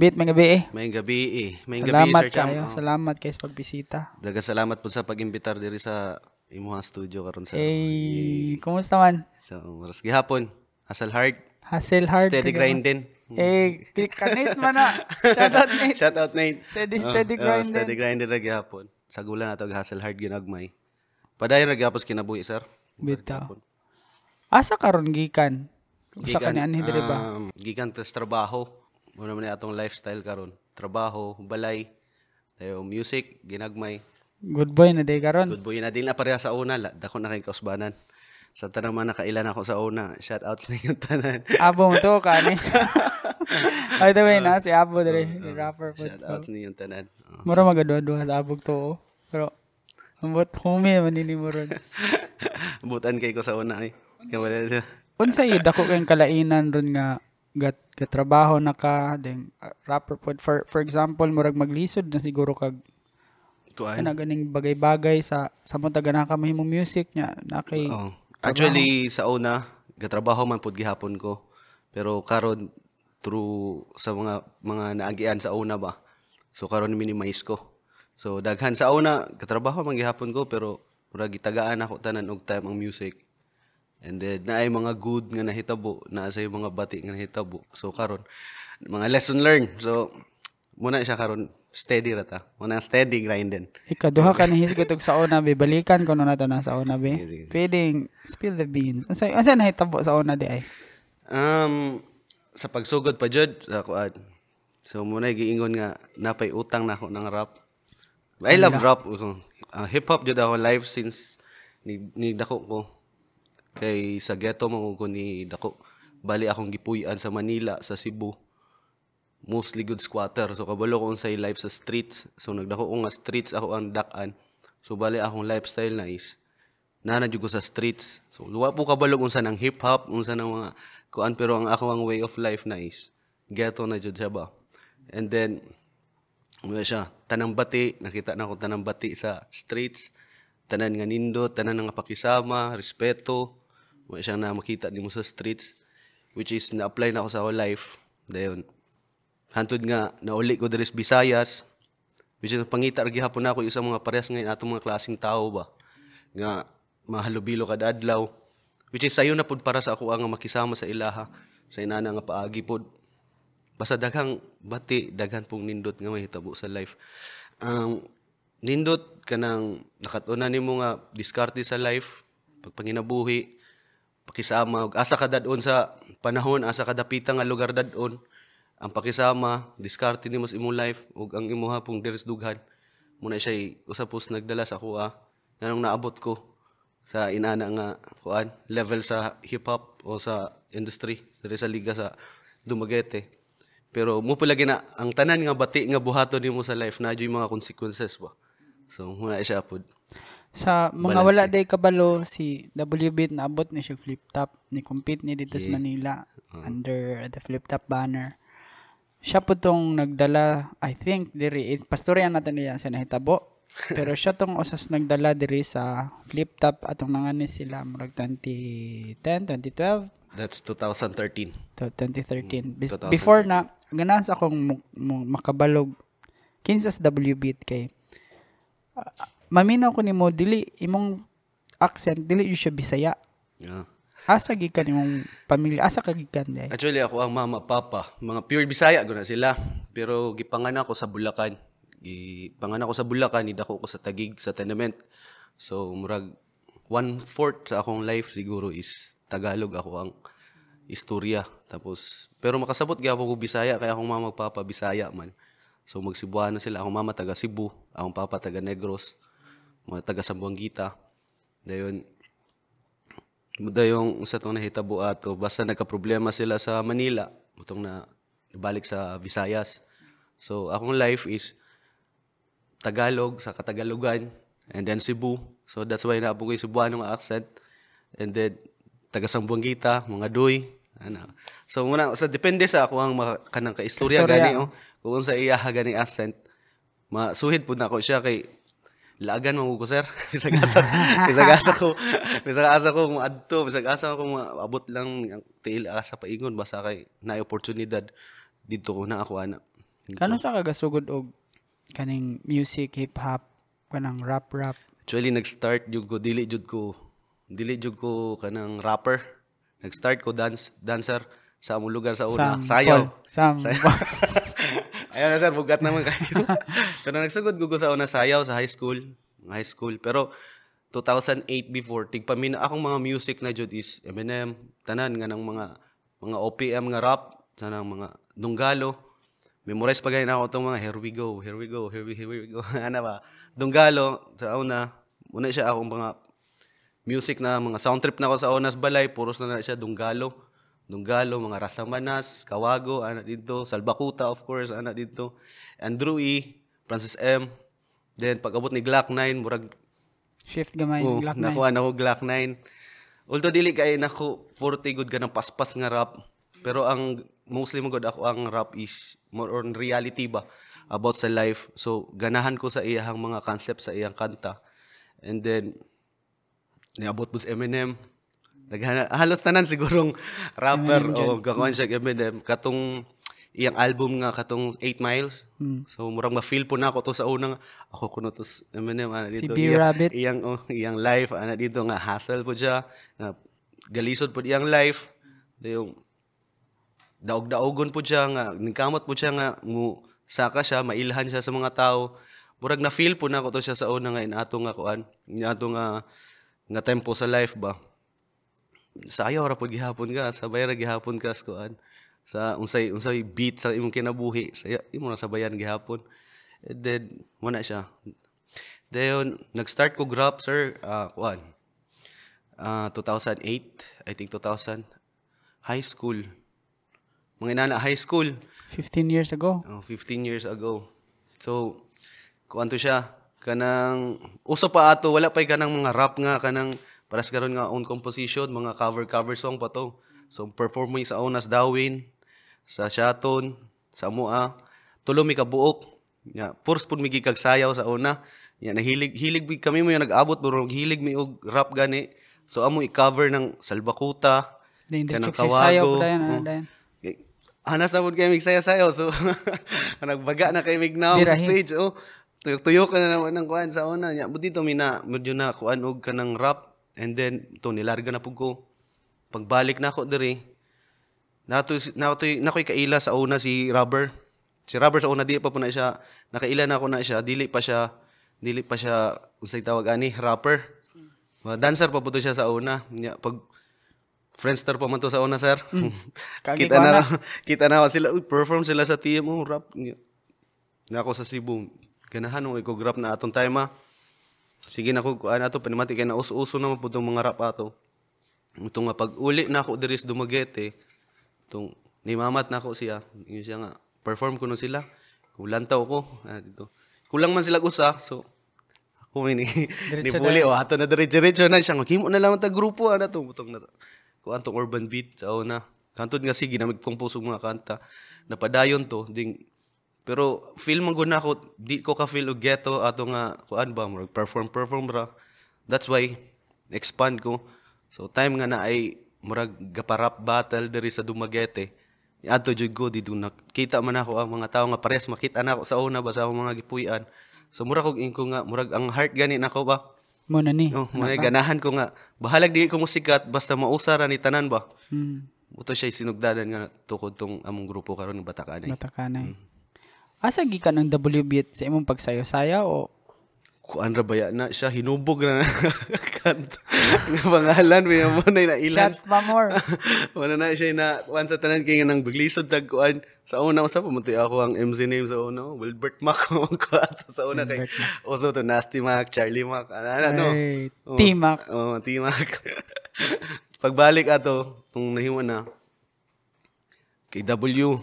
Bit, may gabi eh. May gabi eh. May gabi Salamat Sir Cham. kayo. Oh. Salamat kayo sa pagbisita. Daghang salamat po sa pag-imbitar diri sa imuha studio karon sa Eh, kumusta man? So, maras gihapon. Hustle hard. Hustle hard. Steady grinding. Eh, click ka Nate man na. Shout out Nate. Shout out Nate. Steady, Oh, steady oh, grinding. steady grinding ra gihapon. Sa gulan nato hustle hard ginagmay. Padayon ra gihapon kinabuhi sir. Bitaw. Asa karon gikan? Usa ka ni anhi diri ba? Um, gikan tas trabaho. Muna man ni atong lifestyle karon. Trabaho, balay, dayo music, ginagmay. Good boy na day karon. Good boy na din na pareha sa una, la- dako na kay kausbanan. Sa tanang man nakailan ako sa una, shout outs na yung tanan. Abo mo to ka ni. By the way na si Abo diri, the rapper po. shout outs na yung tanan. Oh. Mura magadwa-dwa sa abog to. oh. Pero ambot homie man nini mo ron. Butan kay ko sa una ay. Kamala siya. Unsay dako kayong kalainan ron nga gat katrabaho na ka then uh, rapper pod for for example murag maglisod na siguro kag Kuan. kana ganing bagay-bagay sa sa mo taga na ka mahimong music nya na kay Oh. Actually sa una, gatrabaho man pud gihapon ko. Pero karon through sa mga mga naagian sa una ba. So karon minimize ko. So daghan sa una, katrabaho man gihapon ko pero murag gitagaan ako tanan og time ang music. And then naay mga good nga nahitabo, naa sa mga bati nga nahitabo. So karon mga lesson learned. So muna siya karon steady ra ta. Muna steady grinding. ikaduha ka ni hisgot og sa una be balikan ko na nato na sa una be. Pwedeng spill the beans. Unsay unsay nahitabo sa una di ay? Um, sa pagsugod pa jud sa kuan. So muna giingon nga napay utang na ako ng rap. I love rap. Uh, hip hop jud ako live since ni, ni dako ko. Kay sa ghetto mo ko ni dako. Bali akong gipuy-an sa Manila, sa Cebu. Mostly good squatter. So kabalo ko unsay life sa streets. So nagdako ko nga streets ako ang dakan. So bali akong lifestyle na is nana ko sa streets. So luwa po kabalog unsa ng hip hop, unsa ng mga kuan pero ang ako ang way of life na is ghetto na jud ba. And then ano siya, tanang bati, nakita na ko tanang bati sa streets. Tanan nga nindot, tanan nga pakisama, respeto. Wala siya na makita nimo sa streets which is na-apply na ako sa whole life. Dayon. Hantod nga nauli ko diri sa Visayas which is pangita gihapon ako isa mga parehas ngayon atong mga klaseng tao ba nga mahalubilo kada adlaw which is sayo na pud para sa ako ang makisama sa ilaha sa inana nga paagi pod basta daghang bati daghan pong nindot nga mahitabo sa life ang nindot kanang nakatuna nimo nga diskarte sa life pagpanginabuhi pakisama. Ug asa ka dadon sa panahon asa ka dapita nga lugar dadon. Ang pakisama diskarte nimo sa imong life ug ang imuha pong deres dughan. Muna siya usapos nagdala sa kuha. Nganong naabot ko sa inana nga kuan level sa hip hop o sa industry diri sa liga sa Dumaguete. Pero mo pala gina ang tanan nga bati nga buhaton nimo sa life na yung mga consequences ba? So muna siya pod Sa mga wala day kabalo si WB naabot ni siya flip top ni compete ni dito sa Manila under the flip top banner. Siya po tong nagdala I think diri eh, pastoryan natin niya sa nahitabo. Pero siya tong usas nagdala diri sa flip top atong nangani sila murag 2010, 2012 that's 2013 to 2013. Bis- 2013. Before na ganahan sa akong mu- mu- makabalog kinsas WB kay ah, maminaw ko nimo dili imong accent dili yun siya Bisaya. yeah. Asa gikan imong pamilya? Asa ka gikan day? Actually ako ang mama papa, mga pure Bisaya guna sila. Pero gipanganak ako sa Bulacan. Gipanganak ako sa Bulacan, idako ko sa Tagig sa tenement. So murag one fourth sa akong life siguro is Tagalog ako ang istorya. Tapos pero makasabot gyapon ko Bisaya kaya akong mama ug papa Bisaya man. So magsibuano sila. Akong mama taga Cebu, akong papa taga Negros, mga taga Sambuangita. Dayon Muda yung sa itong nahitabo ato, basta nagka-problema sila sa Manila, itong na balik sa Visayas. So, akong life is Tagalog sa Katagalogan, and then Cebu. So, that's why naapo ko yung Cebuano nga accent. And then, taga Sambuangita, mga Duy. Ano. So, muna, sa depende sa ako ang mga kanang ka-istorya Istorya. gani, oh, kung sa iya gani accent, masuhid po na ako siya kay laagan mo ko sir bisag asa bisag asa ko bisag asa ko adto bisag asa ko abot lang ang tiil asa paingon basta kay na oportunidad dito ko na ako ana Kano sa kagasugod og kaning music, hip hop, kanang rap rap? Actually nag-start jud ko dili jud ko dili jud ko kanang rapper. Nag-start ko dance dancer sa among lugar sa una. Sam Sayaw. Paul. Sam. Ayun na sir, bugat naman kayo. Pero nagsugod ko sa una sayaw sa high school. High school. Pero 2008 before, tigpamin akong mga music na jud is Eminem, tanan nga ng mga mga OPM nga rap, tanang mga Dunggalo. Memorize pa na ako itong mga here we go, here we go, here we, here we go. ano ba? Dunggalo, sa una, una siya akong mga music na mga sound trip na ako sa unas balay, puros na na siya Dunggalo. Dunggalo, mga Rasamanas, Kawago, ana dito, Salbakuta of course, ana dito. Andrew E, Francis M. Then pag abot ni Glock 9, murag Shift gamay. oh, Glock 9. nakuha na ko Glock 9. Although dili kay nako 40 good ka ng paspas nga rap, pero ang mostly mo ako ang rap is more on reality ba about sa life. So ganahan ko sa iyang mga concept sa iyang kanta. And then niabot mo sa Eminem. Naghana, halos tanan sigurong rapper o kakuan siya Eminem katong iyang album nga katong 8 Miles. So murang ma-feel po na ako to sa unang ako kuno to Eminem ana Si dito. B. iyang- Rabbit. iyang oh, iyang life ana dito nga hassle po siya nga galisod po iyang life yung daog-daogon po siya nga ningkamot po siya nga ngu saka siya mailhan siya sa mga tao murag na feel po na ko to siya sa una nga inato nga kuan inato nga nga tempo sa life ba sayo ra pud gihapon ka sabay ra gihapon ka sa kuan sa unsay unsay beat sa imong kinabuhi sa imo na sabayan gihapon and then mo na siya Dayon, nag-start ko grab, sir, ah, kuan. Ah, 2008, I think 2000. High school. Mga inana, high school. 15 years ago. Oh, 15 years ago. So, kuan to siya. Kanang, uso pa ato, wala pa kanang mga rap nga, kanang, paras karon nga own composition, mga cover-cover song pa to. So, performing sa Onas Dawin, sa Shaton, sa Mua, tulo mi kabuok. Ya, purs pud mi gikag sayaw sa una. Ya, nahilig hilig mi- kami mo yung nag-abot pero hilig mi og rap gani. So amo i-cover ng Salbakuta, kanang sa Kawago. dayan, ano, oh. dayan. Hanas na po kayo mig sayo So, nagbaga na kayo mig now sa stage. Oh, tuyo ka na naman ng kuan sa una. Nya, but dito, mina, medyo na kuan og ka ng rap. And then, to nilarga na po ko. Pagbalik na ako diri, nato nato nakoy kaila sa una si Rubber. Si Rubber sa una di pa po na siya nakaila na ako na siya dili pa siya dili pa siya unsay tawag ani rapper. Dancer pa po to siya sa una. Pag Friendster pa man to sa una, sir. Kagi kita ko na, kita na sila, perform sila sa TMO, rap. Nya. Na ako sa Cebu, ganahan mo ko rap na atong time ah. Sige na ko, kuan ato, panimati kay na uso-uso naman po itong mga rap ato. Ito nga, pag uli na ako diris Dumaguete, itong, nimamat na ako siya, yun siya nga, perform ko na sila. Kulantaw ko, ah, dito. Kulang man sila gusa, so, ako may ni, Puli, o ato na diretso na siya, himo na lang ta grupo, ano to, butong na to. Kung antong urban beat, sa una. Kantod nga sige, namig kong pusong mga kanta. Napadayon to, ding, pero feel man gud na ako, di ko ka feel og ghetto ato nga kuan ba mo perform perform ra. That's why expand ko. So time nga na ay murag gaparap battle diri sa Dumaguete. Adto jud ko di do nakita man ako ang mga tawo nga pares makita na ako sa una ba sa akong mga gipuy-an. So mura kog inko nga murag ang heart gani nako ba. Mo na ni. Oh, muna ganahan ko nga bahalag di ko musikat basta mausara ni tanan ba. Hmm. Uto siya sinugdanan nga tukod tong among grupo karon ng Batakanay. Matakanay. Asa gikan ang WB sa imong pagsayo-saya o? Kuan ra baya na siya hinubog na kanto nga pangalan may mo na ilan. Shots pa more? wala na siya na kuan sa tanan kay nang biglisod tag kuan. Sa una sa pumunti ako ang MC name sa una. Wilbert Mac ko sa una kay also to Nasty Mac Charlie Mac ano ano no? Oh, T-Mac. oh T-Mac pagbalik ato kung nahiwa na kay W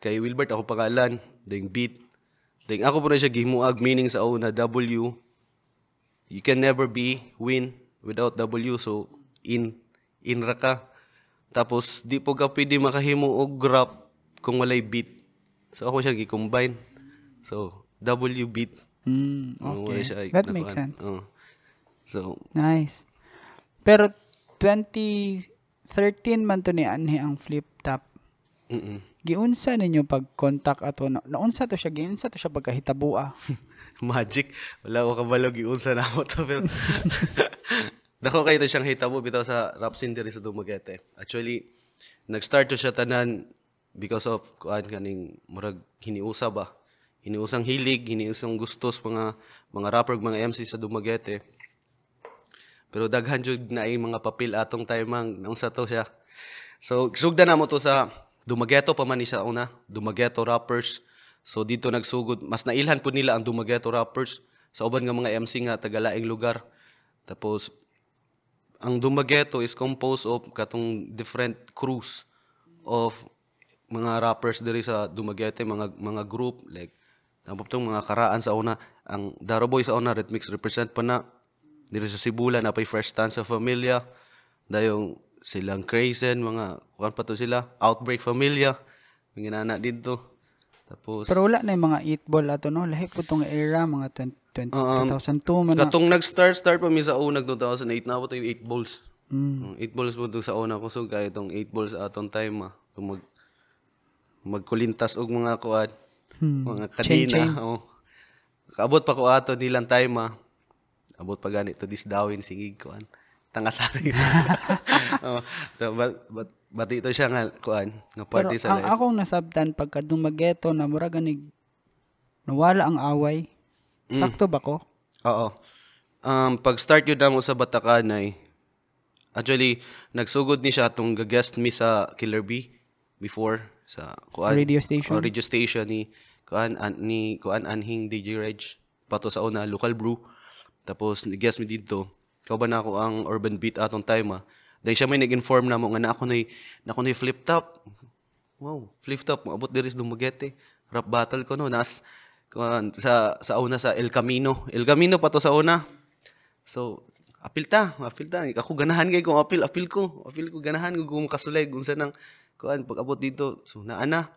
kay Wilbert ako pangalan ding beat ding ako po na siya gimuag meaning sa una W you can never be win without W so in in ra ka tapos di po ka pwede makahimo og rap kung walay beat so ako siya gi-combine so W beat wala okay. siya, That nakuan. makes sense. Oh. so Nice. Pero 2013 man to ni anhi ang flip top. Mm-mm. Giunsa ninyo pag contact ato na, naunsa to siya giunsa to siya pagkahitabua. Magic. Wala ko kabalog iunsa na mo to. Pero Dako kayo to siyang hitabo bitaw sa rap scene diri sa Dumaguete. Actually, nag-start to siya tanan because of kuan kaning murag hiniusa ba. Hiniusang hilig, hiniusang gustos mga mga rapper mga MC sa Dumaguete. Pero daghan jud na ay mga papel atong timang naunsa to siya. So sugda na mo to sa Dumagueto pa man ni sa una, Dumagueto rappers. So dito nagsugod, mas nailhan po nila ang Dumagueto rappers. Sa uban nga mga MC nga tagalaing lugar. Tapos ang Dumagueto is composed of katong different crews of mga rappers diri sa Dumaguete, mga mga group like tapos mga karaan sa una, ang Daroboy sa una Rhythmics represent pa na. Diri sa Sibula na pay Fresh Stance sa Familia, dayong silang Crazen, mga kuan pa to sila, Outbreak Familia, mga nana dito. Tapos Pero wala na yung mga 8 ball ato no, lahi po tong era mga 20, 20 Um, 2002 man na. Katong nag-start, start pa mi sa unag 2008 na ako to yung 8 balls. Mm. 8 balls po sa una ko. So, kaya itong 8 balls atong time, ah. Itong mag, magkulintas og mga kuad. Hmm. Mga Chain, kadina. chain. Oh. Kaabot pa ko ato nilang time, ah. Abot pa gani to this dawin singig kuan. Tangasari. oh, so, but, but, but ito siya nga kuan, nga Pero party sa ang life. akong nasabtan pagka dumageto na mura ganig nawala ang away. Mm. Sakto ba ko? Oo. Um, pag start yun na mo sa Batakanay, actually, nagsugod ni siya atong guest me sa Killer B before sa kuan Radio station? oh, radio station ni kuan an, ni kuan anhing DJ Reg pato sa una local brew tapos guest me dito kauban na ako ang urban beat atong time ah dahil siya may nag-inform na mo nga na ako na na ako na flip top wow flip top abot diri sa Dumaguete rap battle ko no nas sa sa una sa El Camino El Camino pa to sa una So, apil ta, apil ta. Ako ganahan kay kung apil, apil ko. Apil ko ganahan ko kung kasulay kung saan ang kuan pag abot dito. So, naana.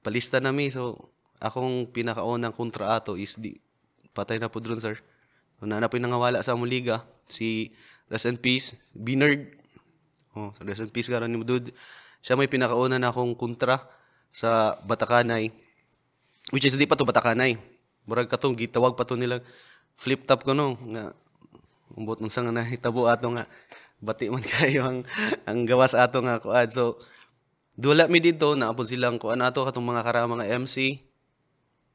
Palista na mi. So, akong pinakaunang kontra ato is di patay na po dron, sir. So, naana po yung nangawala sa among liga. Si Rest in Peace, Binard. Oh, so Rest in Peace karon ni Mudud. Siya may pinakauna na akong kontra sa Batakanay. Which is di pa to Batakanay. Murag katong gitawag pa to nilang flip top ko no nga umbot nung sa nga nahitabo ato nga bati man kayo ang ang gawas ato nga kuad so dula mi dito na apod silang kuan ato katong mga kara mga MC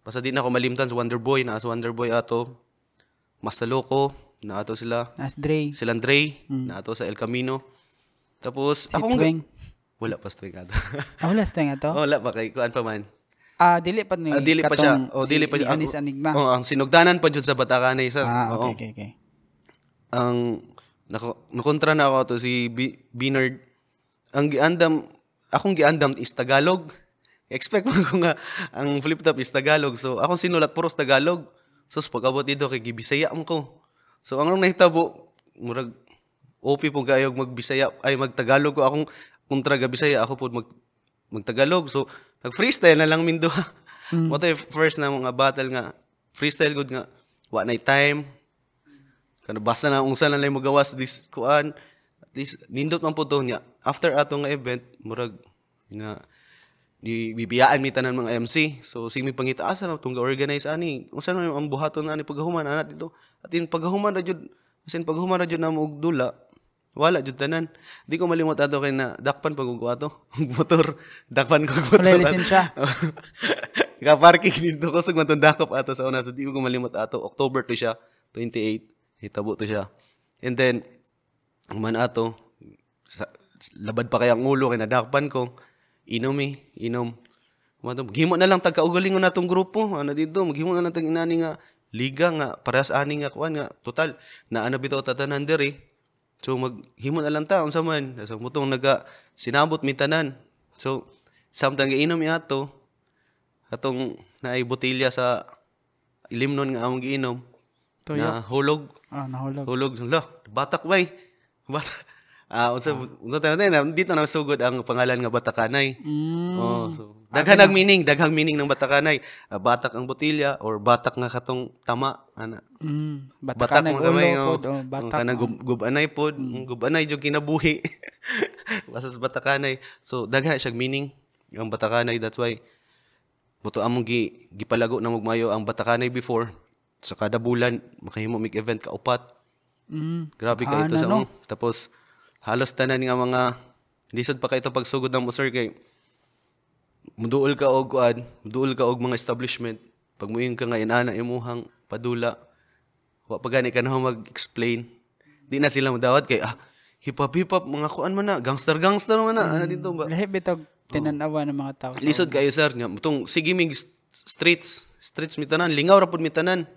basta di na ako malimtan sa Wonder Boy na sa Wonder Boy ato Mas Taloko na ato sila As Dre. silang Dre na ato sa El Camino tapos Si akong Tweng. wala pa sa Tweng ato Ah, wala sa nga to? wala pa kay kuan pa man Ah, dili pa ni Ah, dili pa siya. Oh, si dili pa siya. Anis Anigma. Oh, ang sinugdanan pa jud sa Batakanay sir. ah, Oo. okay, okay, okay. Ang nako, nakontra na ako to si B- Binard. Ang giandam akong giandam is Tagalog. Expect mo ko nga ang flip top is Tagalog. So akong sinulat puros Tagalog. So sa pag-abot dito kay gibisaya mo ko. So ang nahitabo murag OP po kayog magbisaya ay magtagalog ko akong kontra ga Bisaya ako po mag magtagalog. So nag-freestyle na lang mindo. Mm. Mo first na mga battle nga freestyle good nga wa na time. Kana basta na unsa na lang magawas this kuan. At least nindot man po to niya. After ato nga event murag nga di bibiyaan mi tanan mga MC. So simi pangita asa na tong organize ani. Unsa na ang buhaton ani paghuman ana dito. At in paghuman ra jud Kasi paghuman ra jud na og dula, wala jud tanan. Di ko malimot ato kay na dakpan pag ug ato. Motor, dakpan ko motor. Wala lisensya. Ka parking dito ko sug matong dakop ato sa una so di ko malimot ato. October to siya, 28. Hitabo to siya. And then man ato sa, labad pa kay ang ulo kay nadakpan ko. Inom eh, inom. Maghimo na lang tagkaugalingon natong grupo. Ano dito, maghimo na lang tag inani nga liga nga parehas ani nga kuan nga total na ano bitaw tatanan diri. So maghimo na lang ta unsa man. So mutong naga sinabot mi tanan. So samtang giinom mi ato atong naay botelya sa ilimnon nga among giinom Tuyo. na hulog Ah, nahulog. Hulog. Lo, batak bay. Batak. Ah, unsa unsa tayo na dito na sugod ang pangalan nga Batakanay. Mm. Oh, so daghang ang meaning, daghang meaning ng Batakanay. Ah, batak ang botilya or batak nga katong tama ana. Mm. Batak Batak mo kamay pod. oh. Oh, batak. Kanang gub, gubanay pod, mm. gubanay jud kinabuhi. Basta sa Batakanay. So dagha siyang meaning. ang Batakanay that's why buto among gi gipalago na magmayo ang Batakanay before sa kada bulan makahimo mig event ka upat Mm. grabe ka ito Ana, sa no? tapos halos tanan nga mga lisod pa ka ito pagsugod ng mo sir kay muduol ka og kuan muduol ka og mga establishment. Pag muing ka nga inana imuhang padula. Wa pa gani ka na mag-explain. Di na sila modawat kay ah hip hop hip hop mga kuan man na gangster gangster man na ano dito ba? Lahi bitog tinanawa ng mga tao. lisod kayo sir nga mutong sige mig st- streets streets mi tanan lingaw ra pud mi tanan.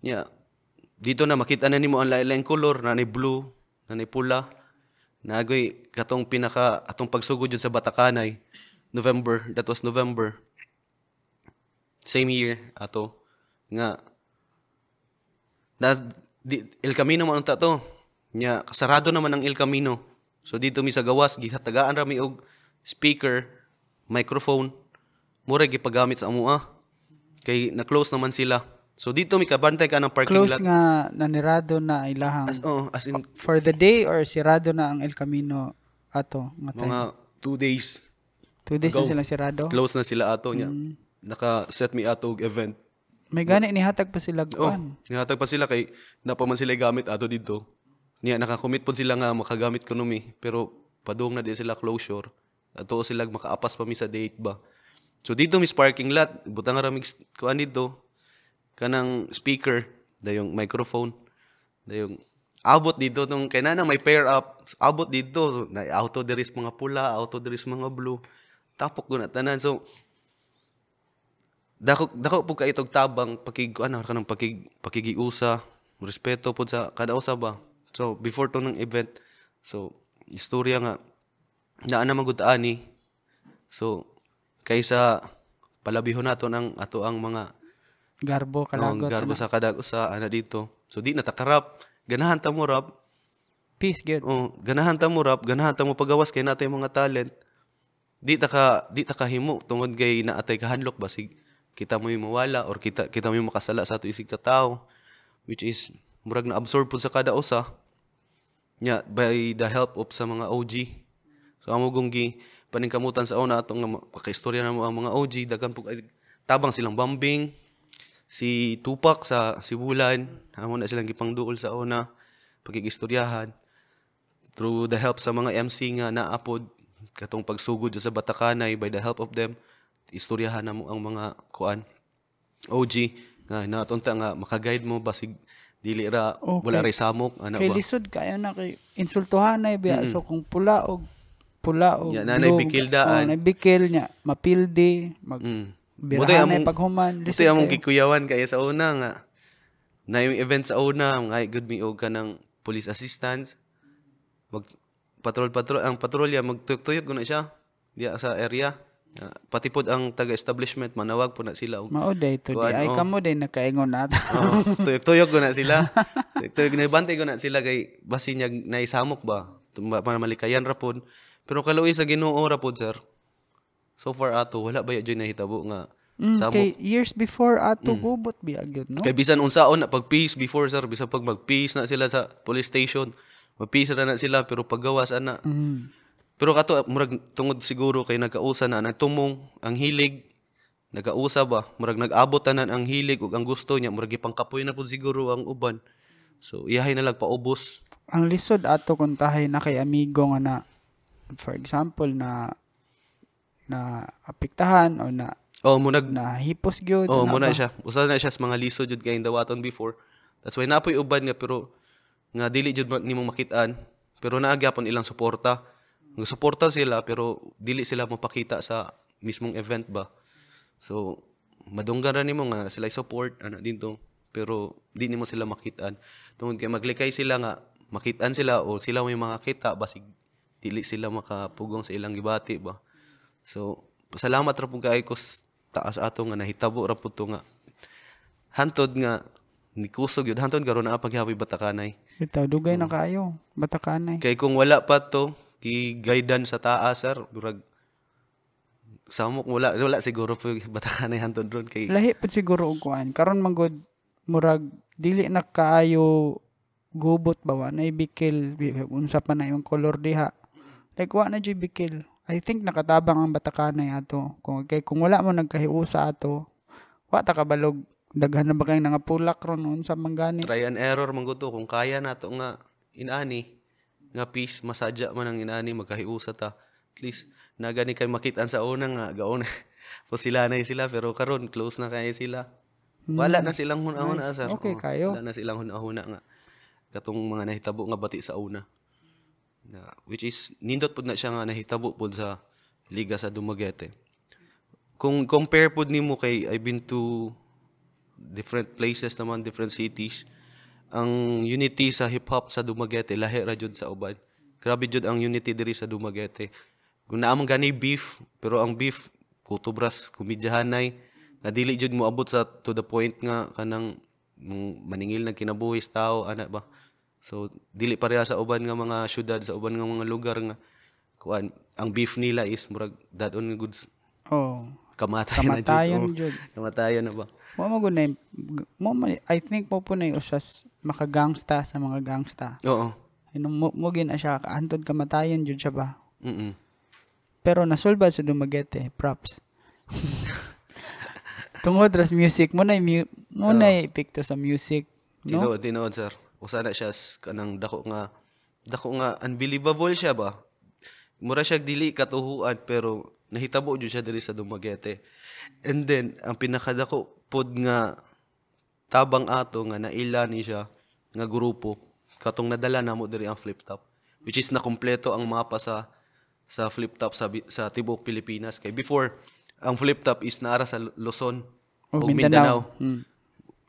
Nya dito na makita na nimo ang lain-laing color na blue na pula nagoy katong pinaka atong pagsugod yun sa Batakanay November that was November. Same year ato. Nga na di, El Camino man unta to. Nya kasarado naman ang El Camino. So dito mi sa gawas gihatagaan ra mi og speaker microphone. Mura gipagamit sa amua kay na close naman sila so dito mi kabantay ka ng parking Close lot nga nanirado na ilahang as, oh, as in for the day or sirado na ang El Camino ato nga time. mga two days Two days na silang sirado. close na sila ato nya naka-set me ato event May gani nihatag pa sila Oh, kuan. nihatag pa sila kay napaman sila gamit ato dito. Niya nakakommit po sila nga makagamit ko numi pero padung na din sila closure. Ato sila makaapas pa mi sa date ba. So dito mis parking lot, butang ra mig kuan dito kanang speaker, dayong microphone, dayong abot dito tong kay may pair up, abot dito na auto deris mga pula, auto deris mga blue. Tapok ko na tanan. So dako dako po kay itog tabang pakig ano kanang pakig pakigiusa respeto pod sa kada usa ba so before to ng event so istorya nga naa na magud ani so kaysa palabihon nato ang ato ang mga Garbo kalagot. garbo sa kada usa ana dito so di natakarap ganahan ta mo rap Peace good. Oh, ganahan ta mo rap, ganahan ta mo pagawas kay natay mga talent. Di ta ka di ta kahimo tungod kay naatay kahanlok basig kita mo yung mawala or kita kita mo yung makasala sa ato isig ka tao which is murag na absorb pud sa kada usa. Nya by the help of sa mga OG. So amo gong gi paningkamutan sa una atong nga pakaistorya na mo ang mga OG daghan pug tabang silang bambing si Tupac sa Sibulan amo na silang gipangduol sa una pakigistoryahan through the help sa mga MC nga naapod katong pagsugod sa Batakanay by the help of them istoryahan na mo ang mga kuan OG nga natunta nga makaguide mo basig dili ra Okay. wala ra samok ana Kay ba lisod kayo na kay insultuhan na biya so kung pula og pula og Ya, nanay bikildaan. Oh, nabikil niya mapildi mag mm. Birahan na paghuman Buti among gikuyawan kaya sa una nga na yung event sa una nga good me og kanang police assistance mag patrol patrol ang patrolya magtuyok-tuyok ko na siya diya sa area pati pod ang taga-establishment manawag po na sila og mao day to di ay oh. kamo day nakaingon nata Oo, tuyok-tuyok ko na sila. Tuyok naibantay ko na sila kay basi niya naisamok ba. Tumba para malikayan ra pod. Pero kaluoy sa Ginoo ra pod sir. So far ato wala ba yun nahitabo nga Mm, samok. kay years before ato gubot biya gyud no Kay bisan unsaon na pag peace before sir, bisan pag mag peace na sila sa police station. Mag peace na na sila pero paggawas ana. mm. Pero kato murag tungod siguro kay nagkausa na nagtumong ang hilig nagausa ba murag nag-abot tanan ang hilig ug ang gusto niya murag ipangkapoy na pud siguro ang uban. So iyahay na lang paubos. ang lisod ato kung tahay na kay amigo nga na for example na na apektahan o na Oh, munag na hipos gyud Oh, na muna siya. Usa na siya sa mga lisod jud kay dawaton before. That's why napoy uban nga pero nga dili jud nimong makitaan. Pero naagyapon ilang suporta. Nga suporta sila pero dili sila mapakita sa mismong event ba. So madunggan ra nimo nga sila support ana dito pero di nimo sila makitaan. Tungod kay maglikay sila nga makitaan sila o sila may mga kita basig dili sila makapugong sa ilang gibati ba. So pasalamat ra pud kay ko s- taas ato nga nahitabo ra pud to nga. Hantod nga ni kusog yun. Hantod karon na paghabi batakanay. Bitaw dugay Oh. na kayo batakanay. Kay kung wala pa to ki guidance sa taas sir. Durag samok wala wala siguro po batakanay hantod ron. Kay lahi pud siguro og kuan. Karon magod murag dili na kaayo gubot ba wa? Na bikil bi- unsa pa na yung color diha? Like wa na jud bikil I think nakatabang ang batakanay ato. Kung kay kung wala mo nagkahiusa ato, wa ta kabalog daghan na ba kay nga pulak ron noon sa manggani. Try and error man gud to kung kaya nato nga inani nga peace masadya man ang inani magkahiusa ta. At least nagani kay makitaan sa una nga gaon po sila na sila pero karon close na kay sila. Wala na silang hunahuna nice. sir. Okay Oh, kayo. Wala na silang hunahuna nga katong mga nahitabo nga bati sa una. Na, which is nindot pud na siya nga nahitabo pud sa liga sa Dumaguete. Kung compare pud nimo kay I've been to different places naman, different cities. Ang unity sa hip-hop sa Dumaguete, lahi ra jud sa uban. Grabe jud ang unity diri sa Dumaguete. Kung naamang gani beef, pero ang beef, kutubras, kumidyahanay, nga dili jud mo abot sa to the point nga kanang maningil na kinabuhis tao, ana ba? So, dili pareha sa uban nga mga syudad, sa uban nga mga lugar nga, kuan, ang beef nila is murag dadon nga goods Oh. kamatayan, Kamatayan na jud. Oh, kamatayan na ba? Mo mo na mo I think mo po na usas makagangsta sa mga gangsta. Oo. Ano mo, mo gina siya kaantod kamatayan jud siya ba. Mm. Pero nasulbad sa Dumaguete, props. Tungod ras music mo na mu- mo na epekto sa music, no? Tinuod, tinuod, sir. Usa na siya kanang dako nga dako nga unbelievable siya ba? Mura siya dili katuhuan pero nahitabo jud siya diri sa Dumaguete. And then ang pinakadako pod nga tabang ato nga naila ni siya nga grupo katong nadala namo diri ang flip top which is na kompleto ang mapa sa sa flip top sa sa tibuok Pilipinas kay before ang flip top is naara sa Luzon o Mindanao. Mindanao Hmm.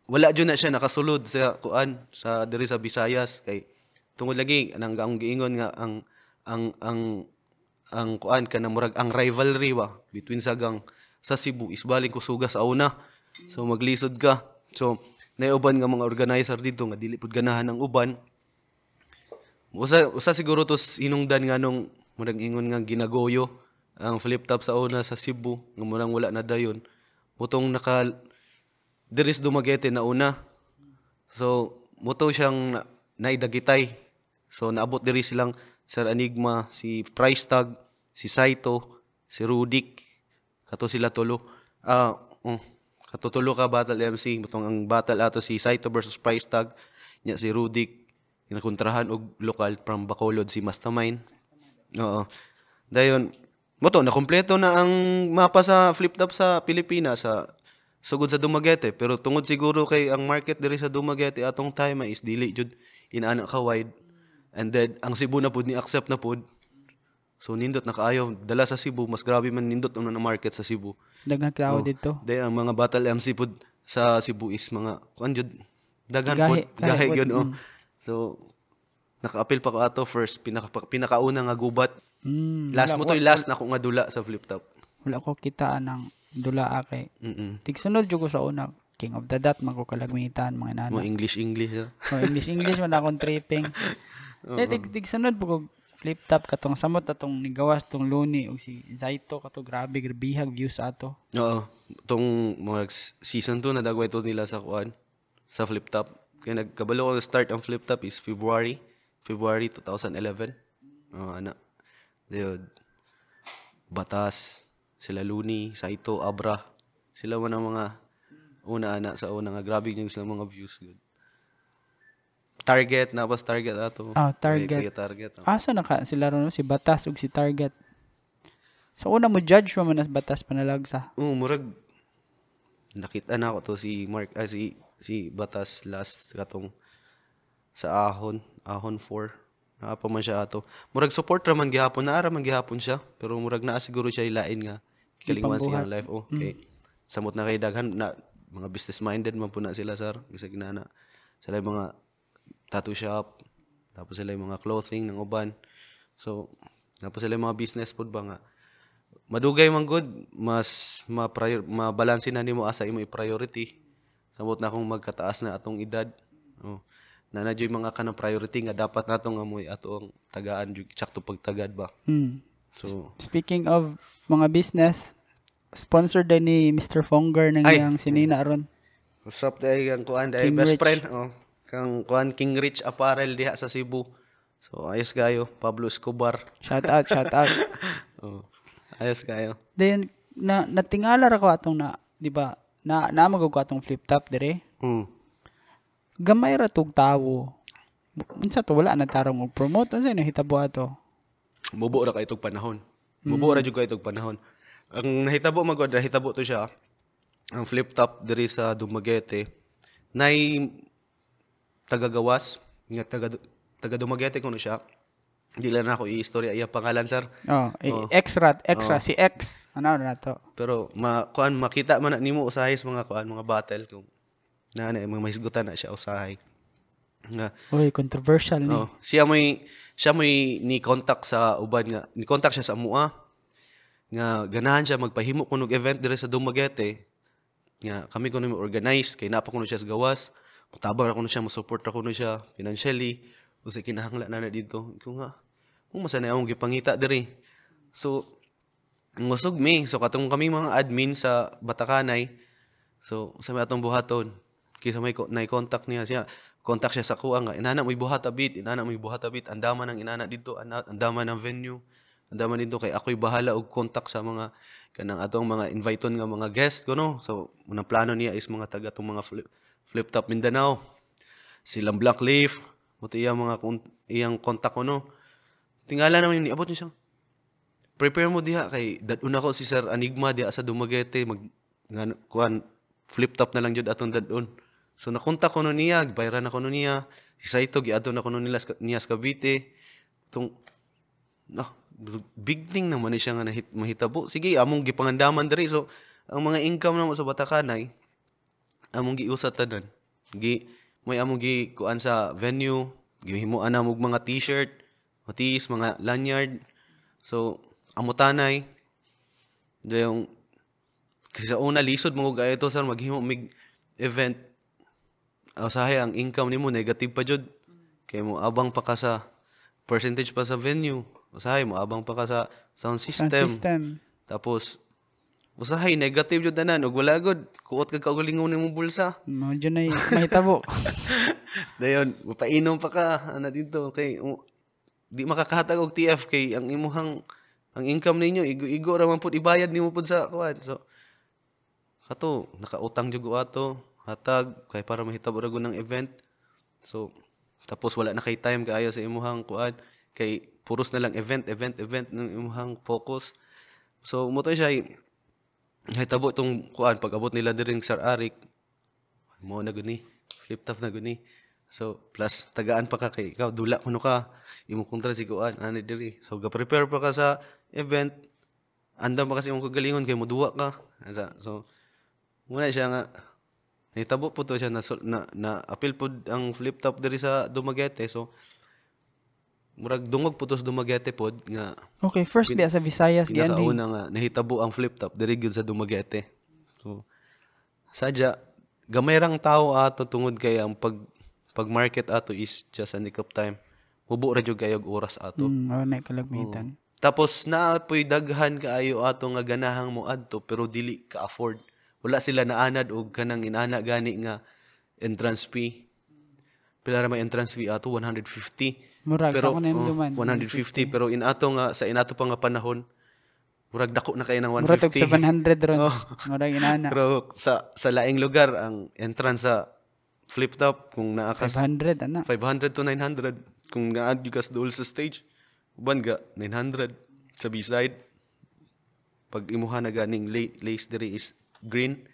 Wala jud na siya nakasulod sa kuan sa diri sa Visayas. Kay tungod lagi nang ang giingon nga ang ang ang ang kuan ka na murag ang rivalry ba between sagang sa Cebu is baling kusuga sa una. So maglisod ka. So naiuban nga mga organizer dito nga dili pud ganahan ng uban. Usa usa siguro to hinungdan nga nung murag ingon nga ginagoyo ang flip top sa una sa Cebu nga murang wala na dayon. Mutong naka diris Dumaguete na una. So, muto siyang na, naidagitay. So, naabot diri silang Sir Enigma, si Price Tag, si Saito, si Rudik, kato sila tulo. Ah, uh, kato tulo ka battle MC, mutong ang battle ato si Saito versus Price Tag, nya si Rudik, inakontrahan og lokal from Bacolod si Mastermind. Oo. Dayon, moto na kompleto na ang mapa sa flip top sa Pilipinas sa sugod sa Dumaguete pero tungod siguro kay ang market diri sa Dumaguete atong time is dili jud inaana ka wide and then ang Cebu na pud ni accept na pud so nindot na kaayo dala sa Cebu mas grabe man nindot ano na market sa Cebu Daghang crowd dito. Day ang mga battle MC pud sa Cebu is mga kuan jud daghan pud pud, gyud oh. mm. So naka-appeal pa ko ato first pinaka pinakauna nga gubat. Mm, Last mo to'y last na ko nga dula sa flip top. wala ko kitaan ng dula kay. Mm. Tigsunod jud ko sa una. King of the Dot, magkukalagmitan, mga nana. Mo English English. ah. So, English, English, man akong tripping. Eh, tig, tigsunod po ko, flip top katong samot atong nigawas tong Luni o si Zaito kato grabe grabihag views ato. Oo. Tong mga season 2 na dagway to nila sa kuan sa flip top. Kaya nagkabalo ko start ang flip top is February. February 2011. Oo, ana. Diyod. Batas. Sila Luni, Saito, Abra. Sila man ang mga una ana sa una nga grabe yung sila mga views good. Target na pas target ato. Ah, Target. Kuya target. oh. Asa na ka sila ron si Batas ug si Target. Sa una mo judge mo man as Batas panalagsa. Oo, murag nakita na ako to si Mark ah, si si Batas last katong sa Ahon, Ahon 4. Naa pa man siya ato. Murag support ra man gihapon, naa ra man gihapon siya, pero murag naa siguro siya ilain nga kalingwan siya life. Oh, okay. Samot na kay daghan na mga business minded man po na sila sir. Kasi ginana sila yung mga tattoo shop, tapos sila yung mga clothing ng uban. So, tapos sila yung mga business food ba nga madugay man good mas ma mabalansin na nimo asa imo i-priority samot na kung magkataas na atong edad oh na na mga kanang priority nga dapat nato nga mo ato ang tagaan jud sakto pagtagad ba Hmm. So Speaking of mga business, sponsored din ni Mr. Fonger ng Ay. iyang sinina ron. usap dai kang kuan dai King best Rich. friend oh kang kuan King Rich Apparel diha sa Cebu So ayos kayo, Pablo Escobar. Shout out, shout out. oh, ayos kayo. Then na natingala ra ko atong na, di ba? Na na ko atong flip top dire. Mm. Gamay ra tug tawo. Unsa to wala na tarong og promote unsa nahitabo ato? Mubo ra kay itong panahon. Mubo ra jud kay itong panahon. Ang nahitabo magod, nahitabo to siya. Ang flip top diri sa Dumaguete. Nay tagagawas nga taga taga Dumaguete kuno siya. Di lang na ako i-istorya iya pangalan sir. Oh, eh, extra, extra si X. Ano na to? Pero ma kuan makita man nimo usahay sa mga kuan mga battle kung na na mga mahisgutan na siya usahay. Nga. Uy, controversial ni. oh, siya may siya may ni contact sa uban nga ni contact siya sa mua. Nga ganahan siya magpahimo kunog event dire sa Dumaguete. Nga kami kuno organize kay napa kuno siya sa gawas. Mutabang kuno siya mo support kuno siya financially. Usa kinahanglan na na dito. Ko nga mo masanay akong gipangita diri so ngusog mi. So katong kami mga admin sa Batakanay so sa may atong buhaton kisa may ko- na-contact niya siya contact siya sa kuha nga inana mo buhat abit inana mo buhat abit andama ng inana dito andama ng venue andama dito kay ako'y bahala og contact sa mga kanang atong mga inviton nga mga guest kuno so unang plano niya is mga taga tong mga flip, flip top Mindanao. Silang Black Leaf iyang mga iyang contact ko no? Tingala naman ni abot niya siya. Prepare mo diha kay dadun ako si Sir Anigma diha sa Dumaguete mag nga kuan flip top na lang jud atong dadun so nakontak ko no niya gibayaran ako no niya. Si Saito giadto na ko no nila niya sa Cavite. Tung ah, big thing naman siya nga nahit, mahitabo. Sige among gipangandaman diri. So ang mga income namo sa Batakanay among giusat tanan gi may among gi kuan sa venue gihimuan na og mga t-shirt matis mga lanyard. So amo tanay yung kasi sa una lisod mo gaya ito sir maghimo mig event usahay ang income nimo negative pa jud. Kay mo abang pa ka sa percentage pa sa venue. Usahay mo abang pa ka sa sound Sound system, system. tapos usahay negative jud tanan ug wala gud kuot ka kaugalingon nimo bulsa. Mo dyan na mahitabo. Dayon, mapainom pa ka ana dito. Kay um, di makakahatag og TF kay ang imuhang ang income ninyo igo-igo ra man pud ibayad nimo pud sa kuan. So kato nakautang jud ato hatag kay para mahitabo ra ng event. So tapos wala na kay time kaayo sa imuhang kuan kay puros na lang event event event ng imuhang focus. So mo siya hitabo tong kuan pag abot nila diring Sir Arik mo na guni flip top na guni so plus tagaan pa ka kay ikaw dula kuno ka imo kontra si kuan ani diri so ga prepare pa ka sa event andam pa kasi imong kagalingon kay moduwa ka Asa, so muna siya nga nahitabo po to siya na, na, na appeal po ang flip top diri sa Dumaguete so murag dungog po to sa Dumaguete pod nga Okay, first biya sa Visayas ni. pinakauna nga nahitabo ang flip top diri gyud sa Dumaguete. So sadya gamay rang tao ato tungod kay ang pag pag market ato is just a nick of time. Mubo ra jud kayo oras ato. Mm, oh, na kalagmitan. Tapos na po'y daghan kaayo ato nga ganahang mo adto pero dili ka afford. Wala sila naanad og kanang inana gani nga entrance fee. Pila ra may entrance fee ato 150. Murag sa na yung oh, duman. 150 pero in ato nga sa inato pa nga panahon murag dako na kayo ng Murag tog 150. 700 ron. Oh. Murag inana. Pero sa sa laing lugar ang entrance sa flip top kung naa ka 500 ana. 500 to 900 kung naad yung kas dool sa stage uban ga 900 sa B-side pag imuha na ganing la- lace diri is green.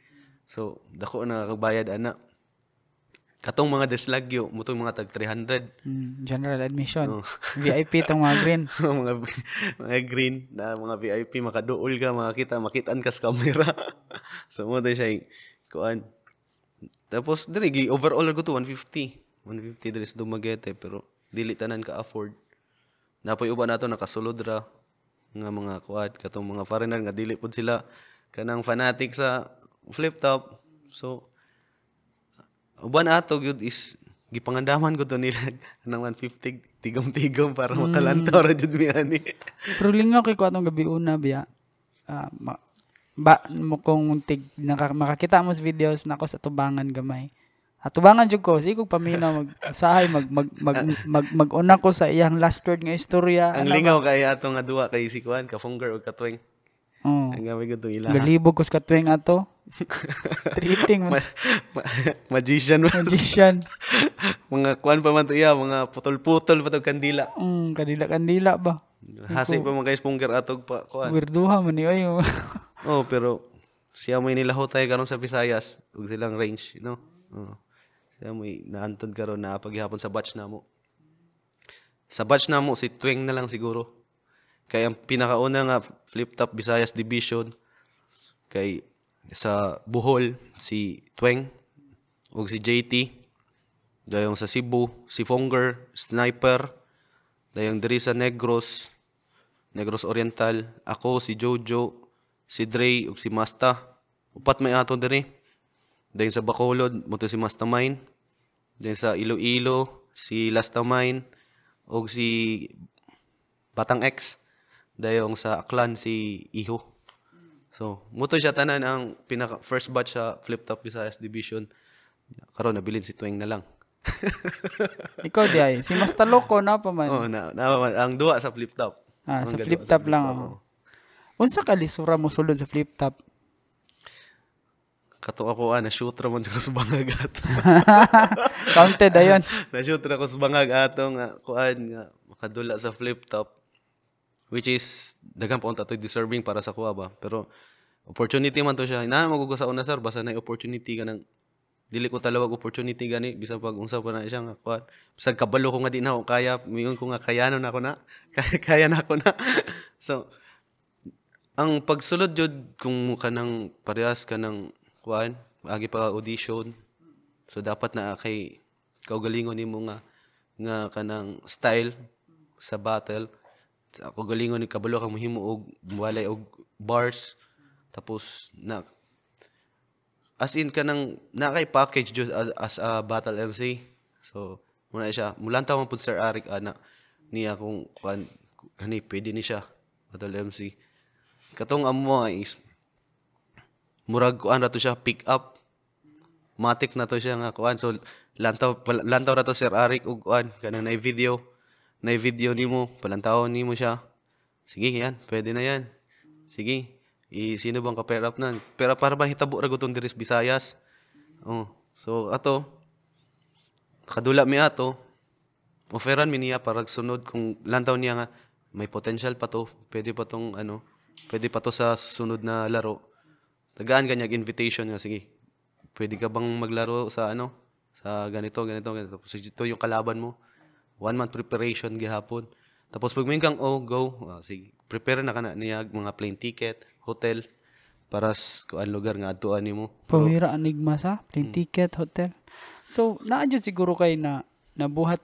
So dako na kabayad ana. Katong mga deslagyo mo tong mga tag 300 Mm, general admission. Oh. VIP tong mga green. mga mga green na mga VIP makaduol ka makakita makitaan ka sa camera. So mo siya yung- kuan. Tapos diri gi overall ko to 150 150 diri sa Dumaguete pero dili tanan ka afford napoy uban nato nakasulod ra nga mga kuad katong mga foreigner nga dili pud sila kanang fanatic sa flip top so uban ato gyud is gipangandaman ko to nila nang 150 tigom-tigom para makalantaw ra jud mi ani Pero lingaw kay ko atong gabi una biya. Ah, ma- ba mo kung tig naka, makakita mo sa videos nako sa tubangan gamay. Atubangan jud ko, sige kog paminaw mag usahay mag mag mag, mag, mag, una ko sa iyang last word nga istorya. Ang Ano lingaw kay ato nga duwa kay si Kuan, ka Funger o katwing. Oh. Ang gamay ko itong ilaha. Galibog ko sa katwing ato. Treating mo. Ma- magician man. Magician. mga kuan pa man to iya, mga putol-putol pa to kandila. Mm, kadila-kandila ba? Hasi pa man kay Funger atog pa kuan. Weirduha man ni ayo. Oh, pero siya mo inilaho tayo karon sa Visayas ug silang range, you know. Oh. Siya mo naantod karon na paghihapon sa batch namo. Sa batch namo si Twing na lang siguro. Kay ang pinakauna nga flip top Visayas division kay sa Bohol si Tweng ug si JT dayong sa Cebu si Fonger Sniper dayong diri sa Negros Negros Oriental ako si Jojo si Dre ug si Masta. Upat may ato diri. Dayon sa Bacolod mo to si Mastermind. Dayon sa Iloilo si Lastamind ug si Batang X dayong sa Aklan si Iho So, muto siya tanan ang pinaka first batch sa Flip Top Visayas Division. Karon nabilin si Tweng na lang. Ikaw di ay. Si Masta Loco na pa man. oh, na, na ang duwa sa Flip Top. ah, Ang sa flip top lang ako. Unsa ka lisura mo sulod sa flip top? Kato ako ah, na-shoot ra man ko sa bangagat. Counted ayon. na-shoot ra ko sa bangag ato nga kuan nga makadula sa Flip Top. Which is daghang pa unta to deserving para sa kuha ba. Pero opportunity man to siya. Ina magugo sa una sir basta na opportunity ka nang dili ko talawag opportunity gani bisan pag unsa pa na siya nga kuan. Bisag kabalo ko nga di na ako kaya, mingon ko nga kayanon ako na. Kaya, kaya na ako na. so ang pagsulod jud kung ka nang parehas ka ng kuan, agi pa audition. So dapat na kay kaugalingon nimo nga nga kanang style sa battle. Ako galingon ni kabalo kang mahimo og walay og bars tapos na as in kanang na kay package jud as, as a battle MC. So muna siya mulantaw man pud Sir Arik ana niya kung kuan kani pwede ni siya battle MC. Katong amo is murag kuan ra to siya pick up matik na to siya nga kuan so lantaw lantaw ra to Sir Arik ug kuan kanang na video na video nimo palantaw nimo siya. Sige yan pwede na yan. Sige i sino bang ka-pair up nan? Pero para bang hitabo ra gutong diri sa Visayas. Oh so ato kadula mi ato offeran mi niya para sunod kung lantaw niya nga may potential pa to pwede pa tong ano pwede pa to sa sunod na laro. Tagaan kanya invitation nga sige. Pwede ka bang maglaro sa ano sa ganito ganito ganito. Tapos ito yung kalaban mo one month preparation gihapon tapos pag may kang oh go Ah, sige prepare na kana niya mga plane ticket hotel para sa kuan lugar nga adtuan nimo Pawira enigma sa plane ticket hotel. So, naa siguro kay na nabuhat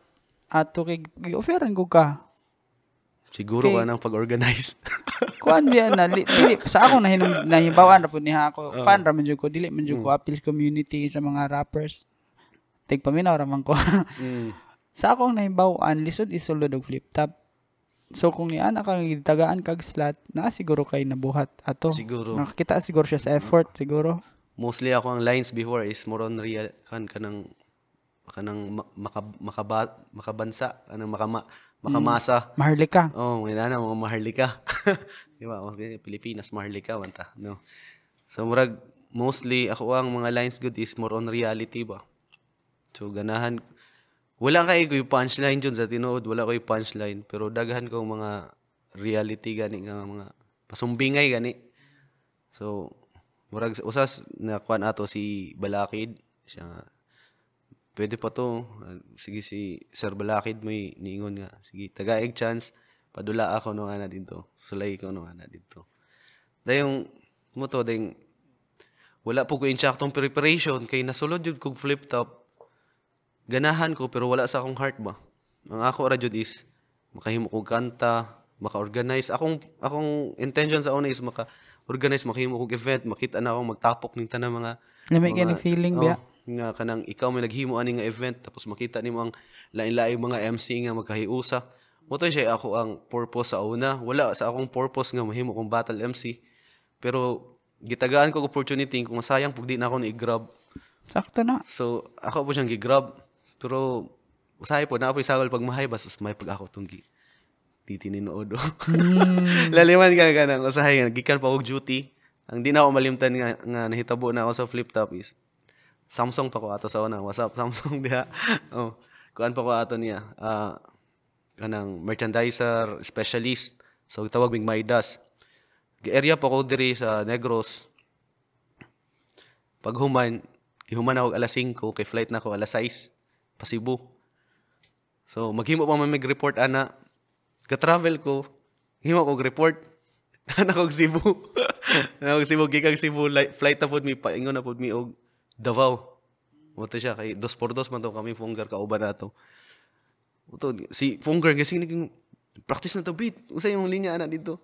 ato kay gi-offeran ko ka. siguro ka nang pag-organize Kuan biya na li, dili sa ako nahinom nahibawan ra pud niha ako. Fan ra man ko dili man jud ko appeal community sa mga rappers. Tig paminaw ra man ko. mm. sa akong nahibawan lisod isulod og flip top. So kung ni ana kang gitagaan kag slot, na siguro kay nabuhat ato. Siguro. Nakakita siguro siya sa effort siguro. mostly ako ang lines before is more on real kan kanang kanang ma- maka, makaba, makabansa kanang makama, makamasa Maharlika. Oh, mga na mga maharlika. Di ba? Okay, Pilipinas maharlika wanta, no. So murag mostly ako ang mga lines good is more on reality ba. So ganahan wala kay ko yung punchline dun sa tinuod, wala ko punchline, pero daghan ko mga reality gani nga mga pasumbingay gani. So murag usas na kuan ato si Balakid siya nga, pwede pa to. Sige si Sir Balakid mo niingon nga. Sige, tagaig chance. Padula ako no ana dito. Sulay ko no ana dito. Dayong mo to dayong wala po ko insaktong preparation kay nasulod jud kog flip top. Ganahan ko pero wala sa akong heart ba. Ang ako ra jud is makahimo kog kanta, maka-organize. Akong akong intention sa una is maka organize makahimo kog event, makita na ako magtapok ning tanang mga Lamig kay mga- ng feeling oh, biya. nga kanang ikaw may naghimo ani nga event tapos makita nimo ang lain-laing mga MC nga magkahiusa. Mo to siya ako ang purpose sa una. Wala sa akong purpose nga mahimo kong battle MC. Pero gitagaan ko opportunity kung masayang pug di na ako ni grab Sakto na. So, ako po siyang gigrab. Pero, usahay po, na po isagol pag mahay, bas may pag ako itong gi titininood. Mm. Laliman ka ka nang usahay gikan pa og duty. Ang di na ako malimtan nga, nga nahitabo na ako sa flip top is, Samsung pa ko ato sa una. What's up, Samsung diha? oh, kuan pa ko ato niya. Uh, kanang merchandiser, specialist. So, tawag mig Maidas. Area pa ko diri sa Negros. Pag human, Ihuman ako alas 5, kay flight na ako alas 6, pa Cebu. So, maghimo pa man report ana. Ka-travel ko, himo ko report. Ana ko Cebu. Ana ko Cebu, gikag Cebu, flight na pod mi, paingon na pod mi og Davao. Moto siya, kay dos por dos man to kami Fungar kauban nato. Moto, si Fungar kasi naging practice na to beat. Usa yung linya ana dito.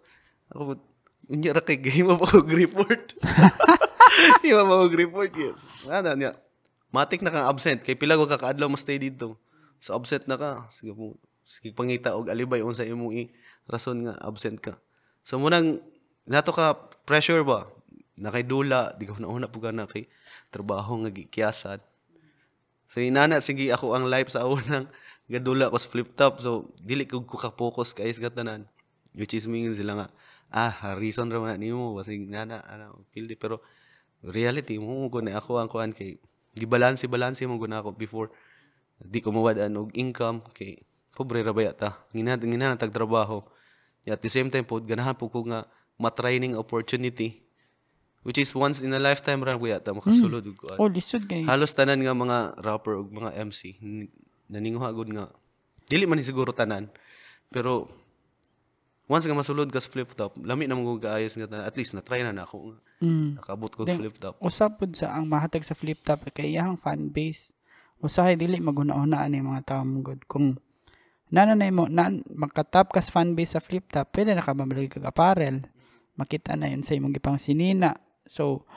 Ako, unya ra kay game of report. Iwa mo report, yes. Ano niya. Matik na kang absent. Kay pila ko kakaadlaw mo stay dito. So absent na ka. Sige po. Sige pangita og alibay unsa imong i rason nga absent ka. So munang nato ka pressure ba? Nakay dula, di ko na una po ka na kay trabaho nga gikiyasan. So inana sige ako ang live sa unang gadula ko flip top. So dili ko ko ka-focus kay sa tanan. Which is mean sila nga ah reason ra man nimo basig nana ano feel pero reality mo ko na ako ang kuan kay gibalanse balanse mo guna ako before. Di ko mawad-an og income kay pobre ra baya ta ngina ngina tag trabaho at the same time pod ganahan po ko nga ma-training opportunity which is once in a lifetime ra kuya ta makasulod mm. kuan oh lisod guys halos tanan nga mga rapper ug mga MC naninguha gud nga dili man siguro tanan pero once nga masulod ka sa flip top, lami na mo gaayos nga at least na try na nako. Mm. Nakabot ko flip top. Usap pud sa ang mahatag sa flip top kay iyang fan base. Usahay dili maguna-una ani mga tawo mong good kung nana na mo nan makatap kas fan base sa flip top, pwede na ka mamili kag apparel. Makita na yun sa imong gipang sinina. So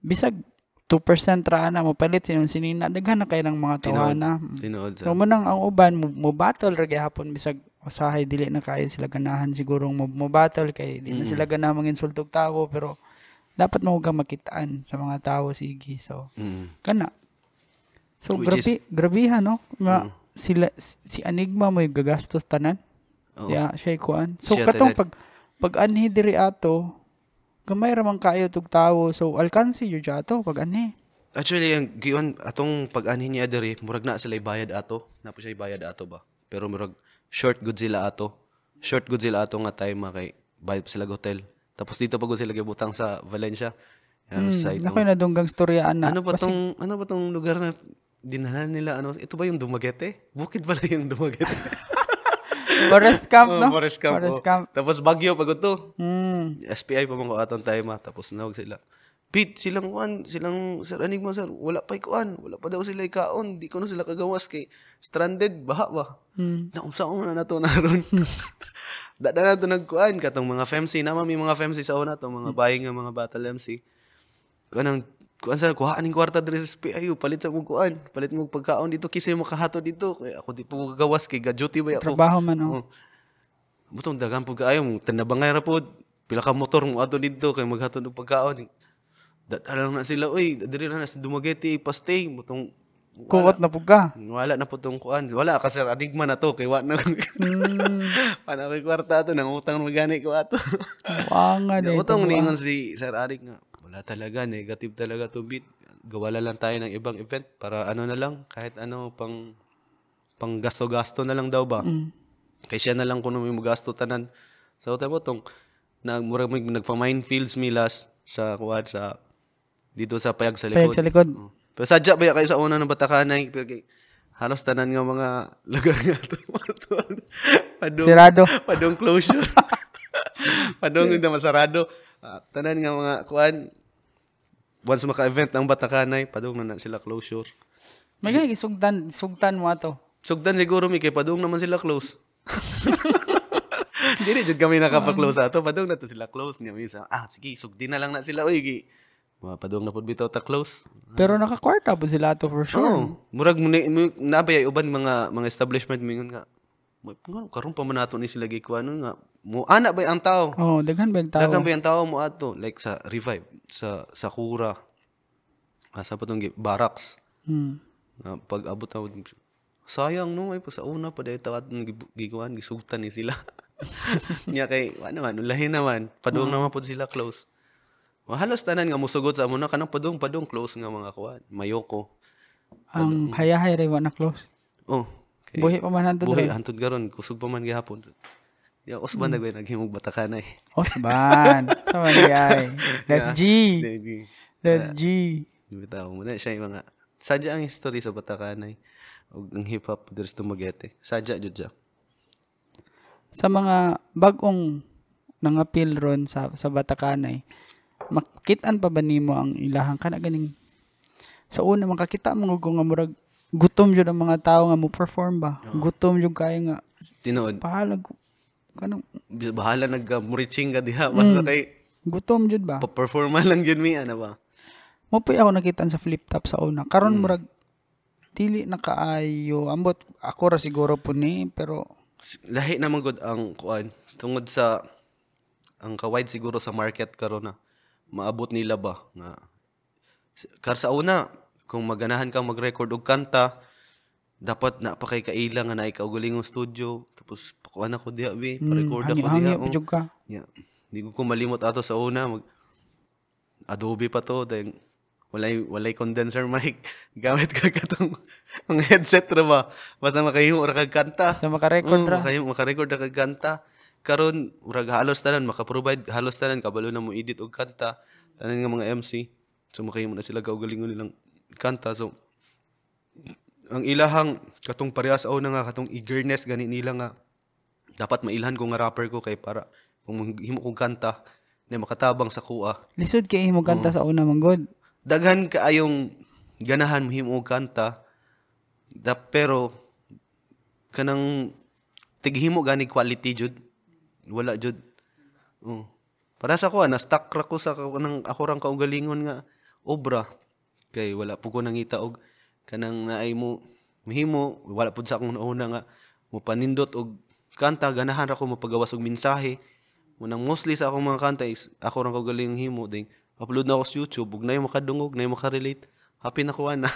bisag 2% ra na mo palit sinon sinina daghan na kay ng mga tawana. Tinuod. So mo nang ang uban mo, mo battle ra gihapon bisag usahay dili na kaya sila ganahan siguro mo, mo battle kay di na sila ganahan manginsultog tao pero dapat mo ga makitaan sa mga tao sige so mm. kana so Which grabe is, grabihan no Ma, mm. sila si Enigma mo gagastos tanan oh. yeah siya kuan so siya katong pag pag anhi diri ato gamay ra man kayo tug tawo so alkansi yo ato pag anhi Actually, ang giyon atong pag-anhin niya diri, murag na sila bayad ato. Na po siya bayad ato ba? Pero murag short good sila ato. Short good sila ato nga time kay bayad sila hotel. Tapos dito pa sila gibutang sa Valencia. Yan, hmm, sa itong, ako na dunggang storyaan na. Ano ba tong ano ba tong lugar na dinanan nila ano ito ba yung Dumaguete? Bukid pala yung Dumaguete. Forest Camp, oh, no? Forest Camp. Forest oh. Camp. Tapos Bagyo pag ito. Mm. SPI pa mo ko atong time tapos nawag sila. Pete, silang kuan, silang Sir Enigma sir, wala pa kuan, wala pa daw sila ikaon, di ko na sila kagawas kay stranded baha ba. Hmm. Naumsa ko na nato naron. Dada na to nagkuan katong mga FEMC na may mga FEMC sa una to, mga buying nga mga battle MC. Kanang kuan sa kuha aning kwarta diri sa palit sa kong kuan, palit mo pagkaon dito kasi mo kahato dito. Kay ako di po kagawas kay gaduty ba ako. Trabaho man oh. oh. Butong dagan pug kaayo mo tanabangay ra pod. Pila ka motor mo ato dito kay maghatod og pagkaon Dadalang na sila, uy, diri na sa Dumaguete, pastay, mutong Kuwat na ka. Wala na po tong kuan. Wala ka sir adigma na to kay wa na. Mm. Pana kay kwarta to nang utang magani ko ato. Wanga ni. Utang ningon si Sir Arik nga. Wala talaga negative talaga to beat. Gawala lang tayo ng ibang event para ano na lang kahit ano pang pang gasto-gasto na lang daw ba. Mm. Kay siya na lang kuno may magasto tanan. So tayo tong nagmurag nagfa-minefields milas sa kuan sa dito sa payag sa likod. Payag sa likod. Oh. Pero sadya ba kayo sa una ng Batakanay? Halos tanan nga mga lugar nga to. padong, Sirado. Padong closure. padong yung masarado. Uh, tanan nga mga kuan, once maka-event ng Batakanay, padong na, na sila closure. May gagi, sugdan, sugtan mo ato. Sugdan siguro mi kay padong naman sila close. Dili jud kami nakapa-close ato, padong na to sila close niya misa. Ah, sige, sugdi na lang na sila oy. Mga padung na pud bitaw ta close. Pero naka-kwarta po sila to for sure. Oh, murag mo nabay uban mga mga establishment mingon nga. Mo karon pa man nato ni sila gikuan nga. Mo ana ba ang tao? Oh, daghan ba ang tao? Daghan ba ang tao mo ato like sa Revive, sa Sakura. asa pa tong barracks. Hmm. Nga pag abot ako sayang no ay sa una pa dahil takat giguan gisugtan ni sila. Nya kay wa naman ulahin naman padung naman pud sila close. Wa halos tanan nga musugod sa amo na kanang padung padung close nga mga kuan. Mayoko. Ang hayahay ray na close. Oh. Kay, Buhi pa man hantud buhi hantod karon kusog pa man gihapon. Ya usban na mm. naghimog batakanay. Osban. Sama ni ay. Let's G. Let's G. Bitaw mo na siya yung mga sadya ang history sa batakanay ug ang hip hop diri sa Dumaguete. Sadya jud siya. Sa mga bagong nangapil ron sa sa Batakanay, makitaan pa ba nimo ang ilahang kana ganing? Sa una makakita mo kung nga murag gutom jud ang mga tao nga mo perform ba gutom jud kayo nga. Tinuod pahalag kanang bahala nag uh, muriching ka diha basta kay gutom jud ba? Pa-performa lang yun mi ano ba. mo pa ako nakitaan sa flip top sa una. Karon murag dili na kaayo ambot ako ra siguro po ni pero Lahi naman gud ang kuan tungod sa ang kawide siguro sa market karon na maabot nila ba? Nga kar sa una kung maganahan kang mag-record og kanta dapat na pa kay kaila nga naay kaugalingong studio. Tapos pakuan ako diha bi pa-record ako hangi diha hangi oh. jud ka. Yeah. Di ko ko malimot ato sa una mag Adobe pa to dahil walay walay condenser mic. Gamit ka katong mga headset ra ba? Basta makahimo ra kag kanta. Sa maka-record Mm, ra. maka-record ra kag kanta karon urag halos tanan maka-provide halos tanan kabalo na mo edit og kanta tanan nga mga MC so makahimo na sila kaugalingon nilang kanta. So ang ilahang katong parehas aw na nga katong eagerness gani nila nga dapat mailhan ko nga rapper ko kay para kung himo kong kanta na makatabang sa kuha. Lisod kay imo Mm. kanta sa una man god. Daghan kaayong ganahan mahimo og kanta da, pero kanang tighimo gani quality jud wala jud. Oh. para sa ko na stuck ra ko sa kanang ako rang kaugalingon nga obra. Kay wala po ko nangita og kanang naay mo mahimo wala pud sa akong nauna nga mo panindot og kanta. Ganahan ra ko mapagawas og mensahe. Munang mostly sa akong mga kanta is ako rang kaugalingong himo ding upload na ako sa YouTube ug nay makadungog nay makarelate. Happy na ko ana.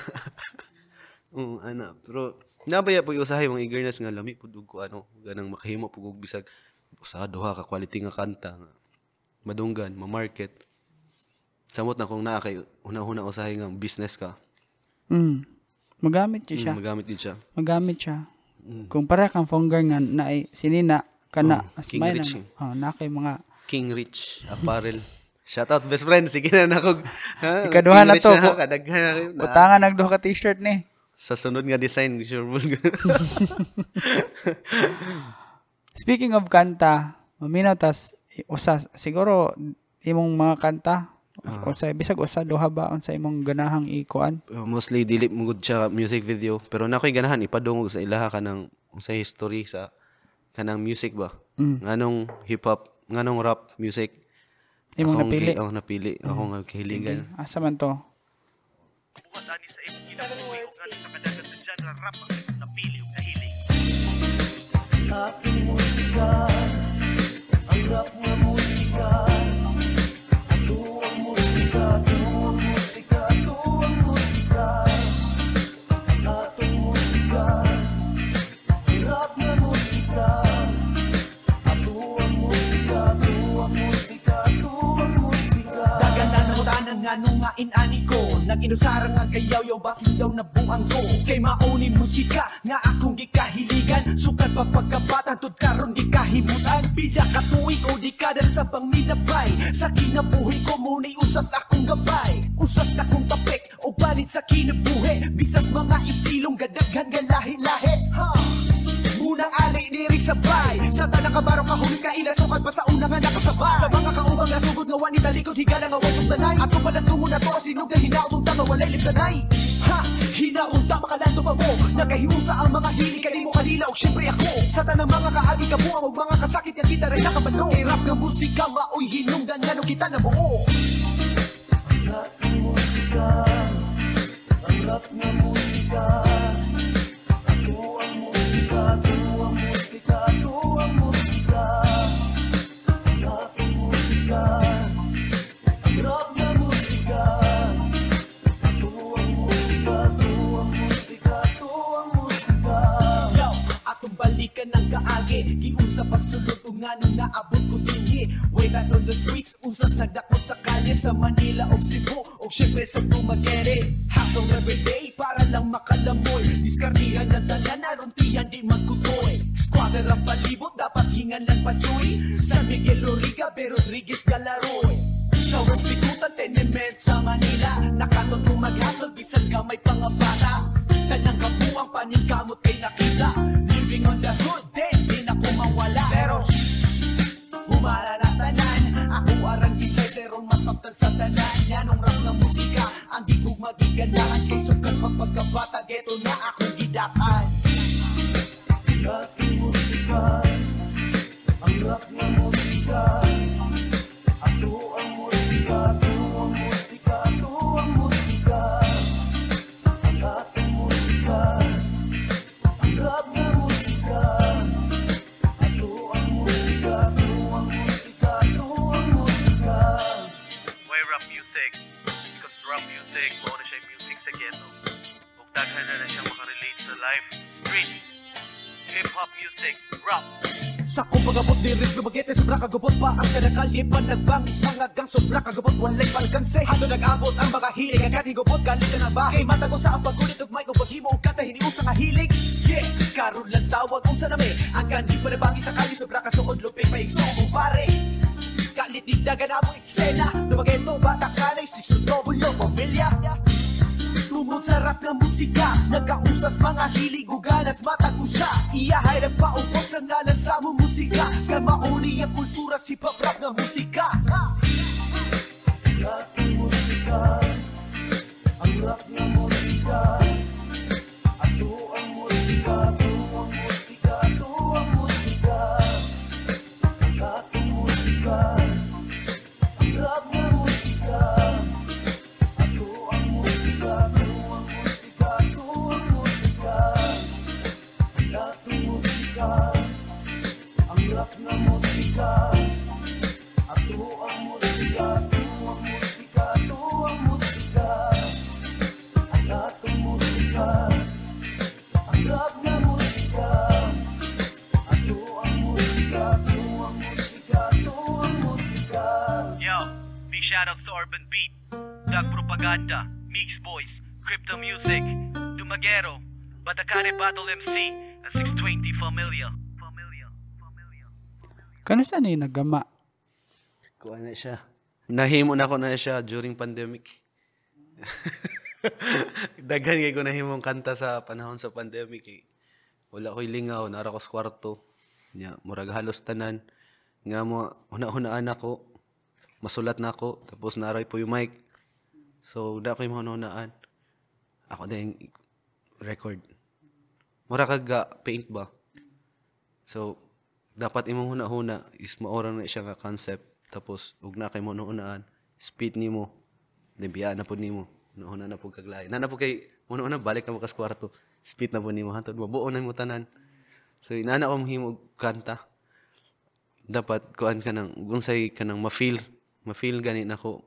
Um, ana. Pero nabaya po usahay mga eagerness nga lami pud ko ano ganang makahimo pud og bisag usa duha ka quality nga kanta nga madunggan ma-market. Samot na kung naa kay una-una usahay nga business ka. Mm. Magamit jud siya. Mm, magamit din siya. Magamit siya. Kung para kang founder nga na ay sinina kana Oh, King Rich. na, oh, na kay mga King Rich Apparel. Shout out best friend. Sige na nakog ha? Ikaduha na to. ha, kadaghan na na. nagduha ka t-shirt ni. Sa sunod nga design sure speaking of kanta maminaw tas i- usa siguro imong mga kanta Ah. usa bisag usa duha ba unsa imong ganahang ikuan? Uh, mostly dili mo gud siya music video pero na ko'y ganahan ipadungog sa ilaha kanang sa history sa kanang music ba? Mm. nganong hip hop nganong rap music. Imong Akong napili gi- oh, napili. Ako nga kahiligan asa man to? Aking musika Ang rap nga musika Ato na namutanan nga nung nga inani ko. Nag-inusara nga kayaw-yaw basin daw na buhang ko? Kay mauni musika nga akong gikahiligan. Sukat pa pagkabata tud karon gikahimutan. Pila ka tuig o dekada sa pangmilabay Sa kinabuhi ko muna'y usas akong gabay. Usas na kong tapik o balit sa kinabuhi. Bisas mga istilong gadaghan nga lahi-lahi sabay. Sa tanang kabaro ka humis ka ilan Sukat pa sa una nga nakasabay. Sa mga kaubang nasugod nga wani talikod Higala nga wasong tanay. Ato pa natungo na to Sinog na hinautong tama walay limtanay Ha! Hinautong tama kalando pa mo Nagahiusa ang mga hili Kanimo kanila o syempre ako. Sa tanang mga kaagi kabuang O mga kasakit nga kita rin nakabalo. Kay rap nga musika Maoy hinungdan nga kita na buo. Rap nga musika. Ang rap nga musika musika mga abot ko dinhi. Way back on the streets, usas nagdako sa kalye Sa Manila o Cebu, o syempre sa Dumaguete Hustle everyday para lang makalamoy Diskartihan ng tanan, naruntiyan di magkutoy. Squatter ang palibot, dapat hingan ng patsoy. San Miguel Loriga, B. Rodriguez Galaroy. Sa West Pitutan, tenement sa Manila. Nakaton kung maghasol, bisan ka may pangabata Tanang kapuang paningkamot kay nakita serong masaktan sa tanan Yanong rap na musika, ang di ko magiganahan Kay sukat mapagkabata, geto na akong gidakan Ating musika, ang rap na musika hip-hop music, rap. Sa kumpagabot di ris gumagete sobra kagubot pa ang kanakalipan nagbangis mga gang sobra kagubot walay palkanse Hado nag-abot ang mga hilig agad higubot galit ka na ba? Kay mata ko sa ang pagulit ug may kung paghimo ug kata hiniusa nga hilig. Yeah, karon lang tawag kung sa nami Ang kanhi pa nabangi sa kali sobra kasuod luping may igso mo pare. Kalit digdagan na mo eksena. Dumageto bata kanay sikso double pamilya Tungod sa rap ng musika Nagkausas mga hilig Uganas matagusa. Iyahay ng paupos sa ngalan sa mo musika. Kaya mauni ang kultura si pop rap ng musika Propaganda, Mix Boys, Crypto Music, Dumaguero, Batacare Battle MC, and 620 Familia. Familia, Familia. Kano sa ni nagama? Kuha na siya. Nahimo na ko na siya during pandemic. Daghan kay ko nahimong kanta sa panahon sa pandemic eh. Wala ko'y lingaw, nara ko sa kwarto. Nya, murag halos tanan. Nga mo, una-unaan ako. Masulat na ako. Tapos naray po yung mic. So, da ko yung mga unaan. Ako na yung record. Mura kag ga paint ba? So, dapat imong huna-huna is maorang na siya nga concept. Tapos, ug na kay mo unaan, speed nimo. Nabiya na po nimo. Una na po kaglay. Na na po kay una-una balik na mo kwarto. Speed na po nimo hantod mabuo na mo tanan. So, inana ko mahimo og kanta. Dapat kuan ka nang unsay ka nang ma-feel. Ma-feel gani nako.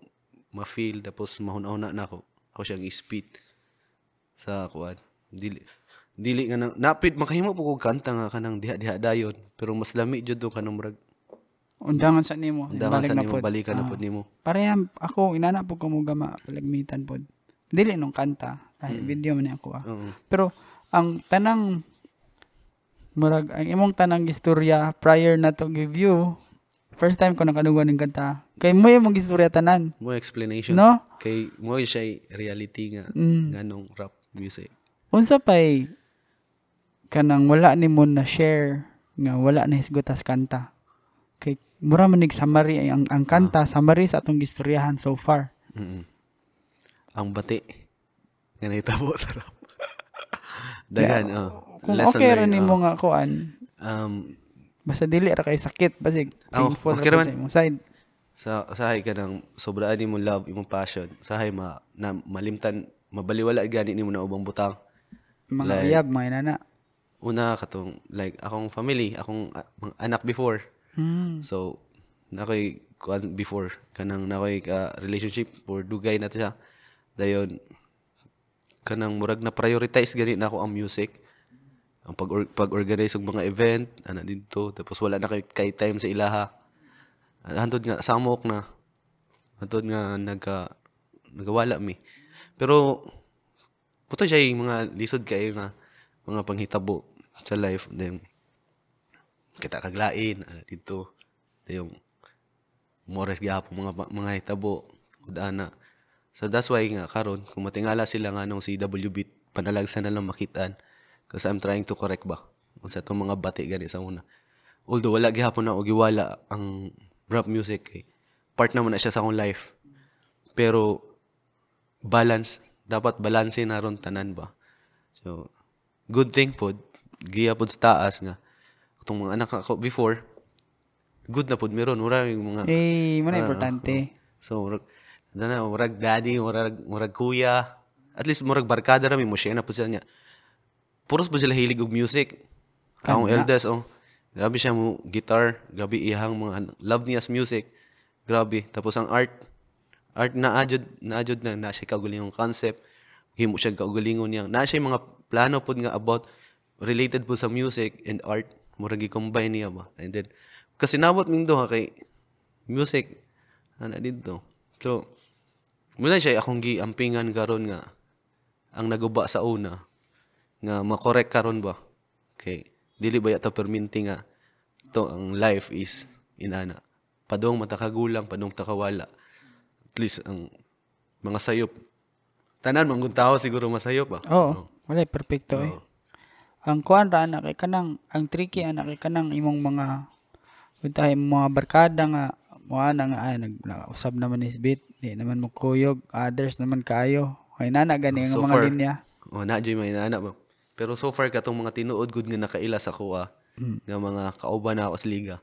Ma-feel tapos mahuna-una na ako. Ako siyang speed sa kuan. Dili dili nga nang napid makahimo po kog kanta nga kanang diha-diha dayon pero mas lami jud do kanang murag Undangan sa nimo. undangan sa nimo pod. balikan na Ah. pod nimo. Pareham ako inana po ko mo gama palagmitan pod. Dili nung kanta. Ay video man ako ah. Oo. Pero ang tanang murag ang imong tanang istorya prior na to give you first time ko nakadugan ng kanta. Kay mo yung istorya tanan. Mo explanation. No? Kay mo siya reality nga Mm. nganong rap music. Unsa pay kanang wala ni mo na share nga wala na hisgutas kanta. Kay mura man summary ay ang, ang kanta summary sa atong gistoryahan so far. Mm. Ang bati. Nga naitabo sa rap. Dagan, oh. Kung Lesson okay ra nimo oh. nga kuan, Um, basta dili ra kay sakit basig Oh, painful okay ra sa imong side. sa sahay ka ng sobraan ni mo love, imong passion. Sahay ma, na malimtan, mabaliwala gani ni mo na ubang butang. Mga Like- uyab, mga inana. Una, katong, like, akong family, akong mga anak before. Hmm. So, nakoy kuan before kanang nakoy ka relationship for dugay na to siya. Dayon kanang murag na prioritize gani na ako ang music. Ang pag pag-organize og mga event ana dito tapos wala na kay, kay time sa ilaha. Hantod nga samok na. Hantod nga nagka nagawala mi. Pero puto siya yung mga lisod kayo nga mga panghitabo sa life. Then kita kaglain ana dito yung mores gyapon mga mga hitabo ud ana. So that's why nga karon kung matingala sila nga nung si WB panalagsan na lang makitaan kasi I'm trying to correct ba kung sa itong mga bati gani sa una although wala gihapon na og giwala ang rap music kay part naman na siya sa akong life pero balance dapat balanse na ron tanan ba so good thing pod giya pod sa taas nga itong mga anak ako before good na pod meron mura yung mga Eh, mo na importante. So, murag, ano na, murag daddy, murag, murag kuya. At least, murag barkada rami mo siya na po siya niya. Puros po sila hilig og music. Akong eldest, oh. Grabe siya mo, guitar. Grabe ihang mga, love niya sa music. Grabe. Tapos ang art, art na adjud, na adjud na, na siya kaugalingong concept. Himo siya kaugalingon niya. Na siya mga plano po nga about related po sa music and art. Murag i-combine niya ba. And then, kasi nabot ming duha kay music ana dito. So, muna siya akong giampingan karon nga ang naguba sa una nga makorek karon ba? Kay dili ba yata perminti nga to ang life is inana? Padong matakagulang padong takawala. At least ang mga sayop. Tanan manggun tao siguro masayop ba? Oo. Wala, perfecto eh. Ang kuan ra anak kay kanang ang tricky anak kay kanang imong mga untay mga barkada nga mo ana nga ay nag usab naman is bit di naman mo kuyog others naman kayo ay nana gani nga So mga far, linya. Oh, na may inana ba. Pero so far katong mga tinuod gud nga nakaila sa kuha nga mga kauban na ako sa liga.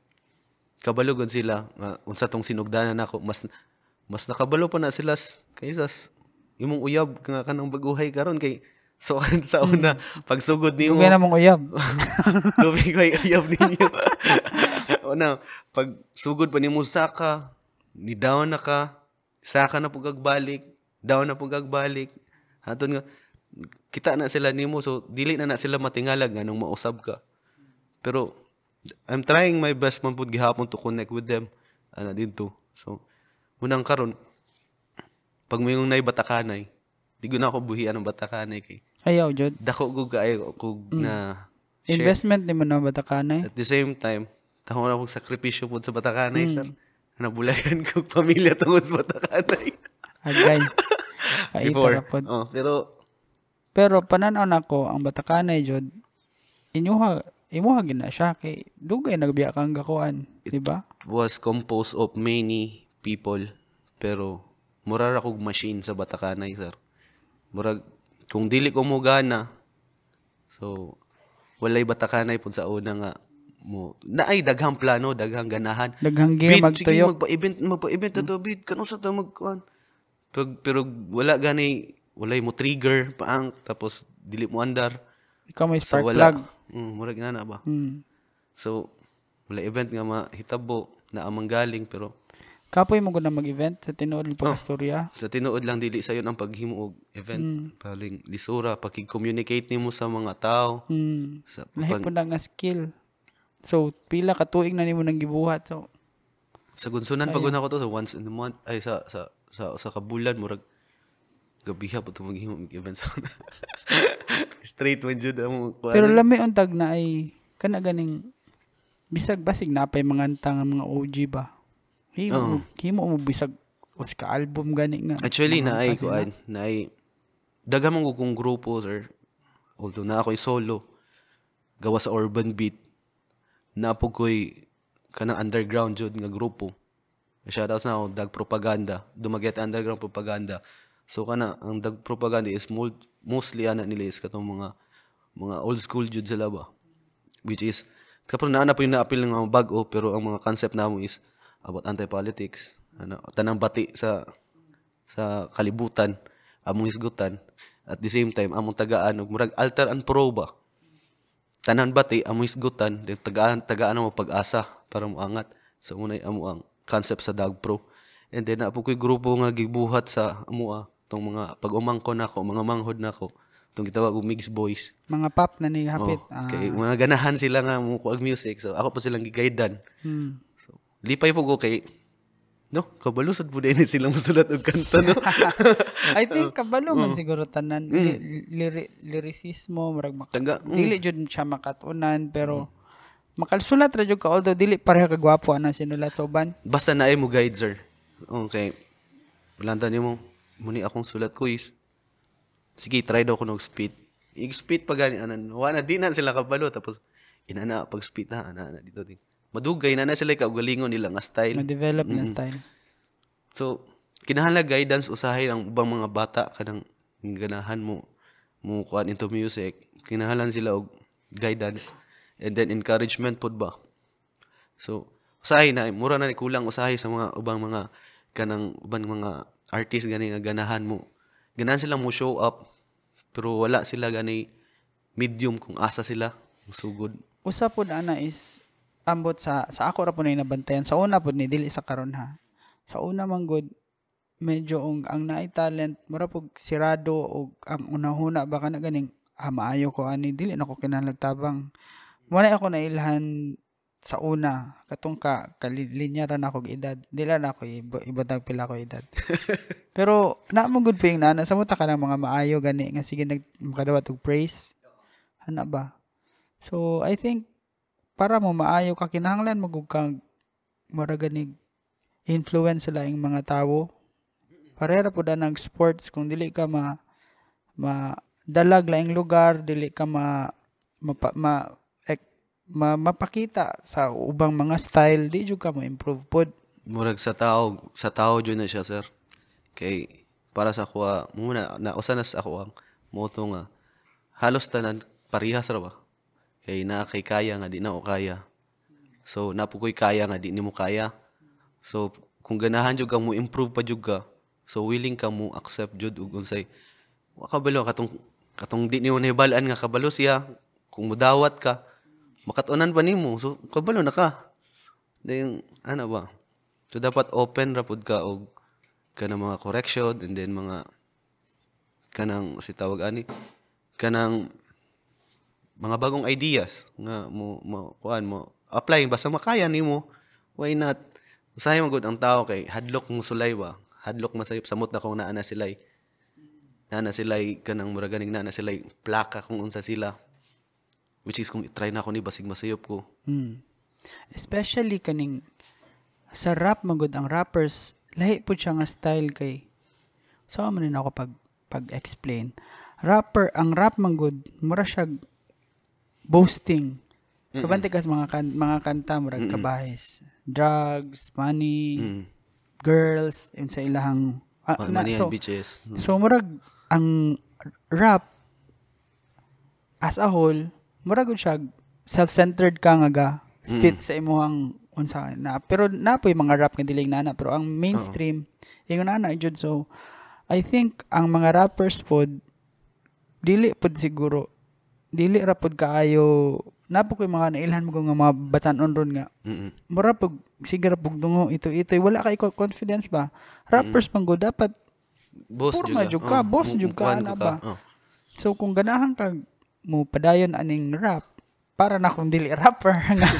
Kabalo gud sila nga unsa tong sinugdanan nako mas mas nakabalo pa na sila kaysa imong uyab nga kanang baguhay karon kay so sa una pagsugod nimo Dugay na mong uyab Lubi ko yung ayab ninyo. o na, pag sugod pa ni mo saka, ni down na ka, saka na pug balik, down na pug balik. Haton nga, kita na sila nimo so dili na na sila matingalag nga nung mausab ka. Pero, I'm trying my best man pud gihapon to connect with them. Ana dito. So, munang karon pag may yung nay batakanay, di ko na ako buhian ng batakanay kay ayaw jud dako ko kaayo ko na share. investment ni mo na batakanay At the same time, taho na akong sakripisyo po sa Batakanay, sir. Nabulagan ko pamilya tungod sa Batakanay. agay Before. Oh, pero, pero pananaw nako ang batakanay jud inyuha imuha gina siya kay dugay nagbiya kang gakuan di ba was composed of many people. Pero, murara kog machine sa Batakanay, sir. Murag, kung dili ko mo gana, so, walay Batakanay po sa una nga, mo na ay daghang plano daghang ganahan Daghang game, magtuyok. magpa-event magpa-event na to bid kano sa ta magkuan pero, pero wala gani walay mo trigger paang tapos dili mo andar. Ikaw may so spark wala. plug. Mm, murag na ba? Hmm. so wala event nga mahitabo na amang galing pero kapoy mo na mag-event sa tinuod Oh. ng pagkastorya sa tinuod lang dili sayon ang paghimo og event. Hmm. paling lisura pakig-communicate nimo sa mga tao. Hmm. sa pag, po na nga skill. So pila ka tuig na nimo nang gibuhat so. Sa gunsunan pag ko to sa once in a month ay sa sa sa, sa kabulan murag gabiha po ito maghimo og event straight man jud ang kuan. pero lami untag na ay kana ganing bisag basig napay mga antang mga OG ba himo himo mo bisag os ka album gani nga Actually, na ay, kuan, na ay, dagamang ko kong grupo, sir. Although na ako'y solo, gawa sa urban beat, na po ko'y kanang underground jud nga grupo. Shoutouts na ako, Dag Propaganda. Dumaget underground propaganda. So kana, ang Dag Propaganda is mul- mostly ana nila is katong mga mga old school jud sila ba. Which is, kapag naana po yung naapil ng mga bago, pero ang mga concept namo is about anti-politics. Ano, tanang bati sa sa kalibutan, among hisgutan. At the same time, among tagaan, ug murag alter and pro ba? Tanan bati, among hisgutan, then tagaan, tagaan mo pag-asa para moangat. Sa unay amo ang concept sa Dag Pro. And then, napo ko'y grupo nga gibuhat sa amo tong mga pag-umangko nako, mga manghod nako, Itong gitawag og mixed boys. Mga pop na ni hapit. Oh, Ah, kay mga ganahan sila nga mo kuag music. So ako pa silang gigaydan. hmm. So lipay po ko kay No, kabalusad po din sila musulat og kanta no. I think kabalo man siguro tanan Li- liri- lyricismo murag mak- Taga, mm. dili jud siya makatunan pero makalsulat ra jud ka although dili pareha ka gwapo ana sinulat sa uban. Basta na ay mo guide sir. Okay. Balanta nimo muni akong sulat ko is. Sige, try daw ko nog speed. I-speed pa gani anan. Wala di na sila kabalo tapos inana pag speed na ana ana dito din. Madugay na na sila kaugalingon nila nga style. Ma-develop na style. So, kinahanglan guidance usahay ang ubang mga bata kanang ganahan mo mo kuan into music. Kinahanglan sila og guidance and then encouragement pod ba. So, usahay na mura na ni kulang usahay sa mga ubang mga kanang ubang mga artist gani nga ganahan mo. Ganahan sila mo show up pero wala sila gani medium kung asa sila sugod. Usa pod ana is ambot sa sa ako ra po na nabantayan. Sa una pod ni dili sa karon ha. Sa una man good medyo ang ang naay talent mura pog sirado og ang unahuna baka na ganing ah, maayo ko ani dili na ko kinahanglan Wala ako nailhan sa una katong ka kalinya ra na akong edad. Dili na ako iba- ibatag pila ko edad. Pero na mo good ping na sa muta ka ng mga maayo gani nga sige nag makadawat og praise. Ana ba? So i think para mo maayo ka kinahanglan mo gud kang mura ganig influence sa laing mga tawo. Parera po nag sports kung dili ka ma ma dalag laing lugar dili ka ma ma, ek, ma mapakita sa ubang mga style di jud ka mo improve pod Murag sa tao, sa tao dyan na siya, sir. Kay, para sa kuha, muna, na, usa na sa ako ang moto nga, halos tanan, parihas ra ba? Kay na kay kaya nga, di na o kaya. So, napukoy kaya nga, di ni mo kaya. So, kung ganahan jud ka mo improve pa jud ka, so willing ka mo accept jud ug unsay wa kabalo katong katong di ni mo nahibalaan nga kabalo siya kung mudawat ka makatunan pa nimo? So kabalo na ka. Then ano ba? So dapat open ra pud ka og kanang mga correction and then mga kanang si tawag ani kanang mga bagong ideas nga mo mo kuan mo apply. Basta makaya nimo why not? Usahay magud ang tao kay hadlok mo sulay ba? Hadlok masayop samot na kung naa na sila'y. Naa na sila'y kanang mura ganing naa na sila'y. Plaka kung unsa sila which is kung try na ako ni basig masayop ko Hmm. Especially kaning sa rap magud ang rappers lahi po siya nga style kay so man din ako pag pag-explain. Rapper ang rap magud mura siya boasting. So kas mga kan, mga kanta murag kabahis. Drugs, money, mm. girls, yun sa ilahang ah, Ma- na- money so, and bitches So murag ang rap as a whole, murag gud siya. Self-centered ka nga ga. Spit sa imong unsa na. Pero napoy mga rap nga dili nana. Pero ang mainstream ingon na na jud. So I think ang mga rappers pod dili pod siguro dili ra pod kaayo napo koy mga nailhan mo nga mga batanon ron nga. Mm-mm. mura pag sige ra dungo ito ito wala kay confidence ba? Rappers man go dapat boss nga jud ka, Oh, boss jud ka, ana ba? Oh. So kung ganahan kag mo padayon aning rap para na kung dili rapper nga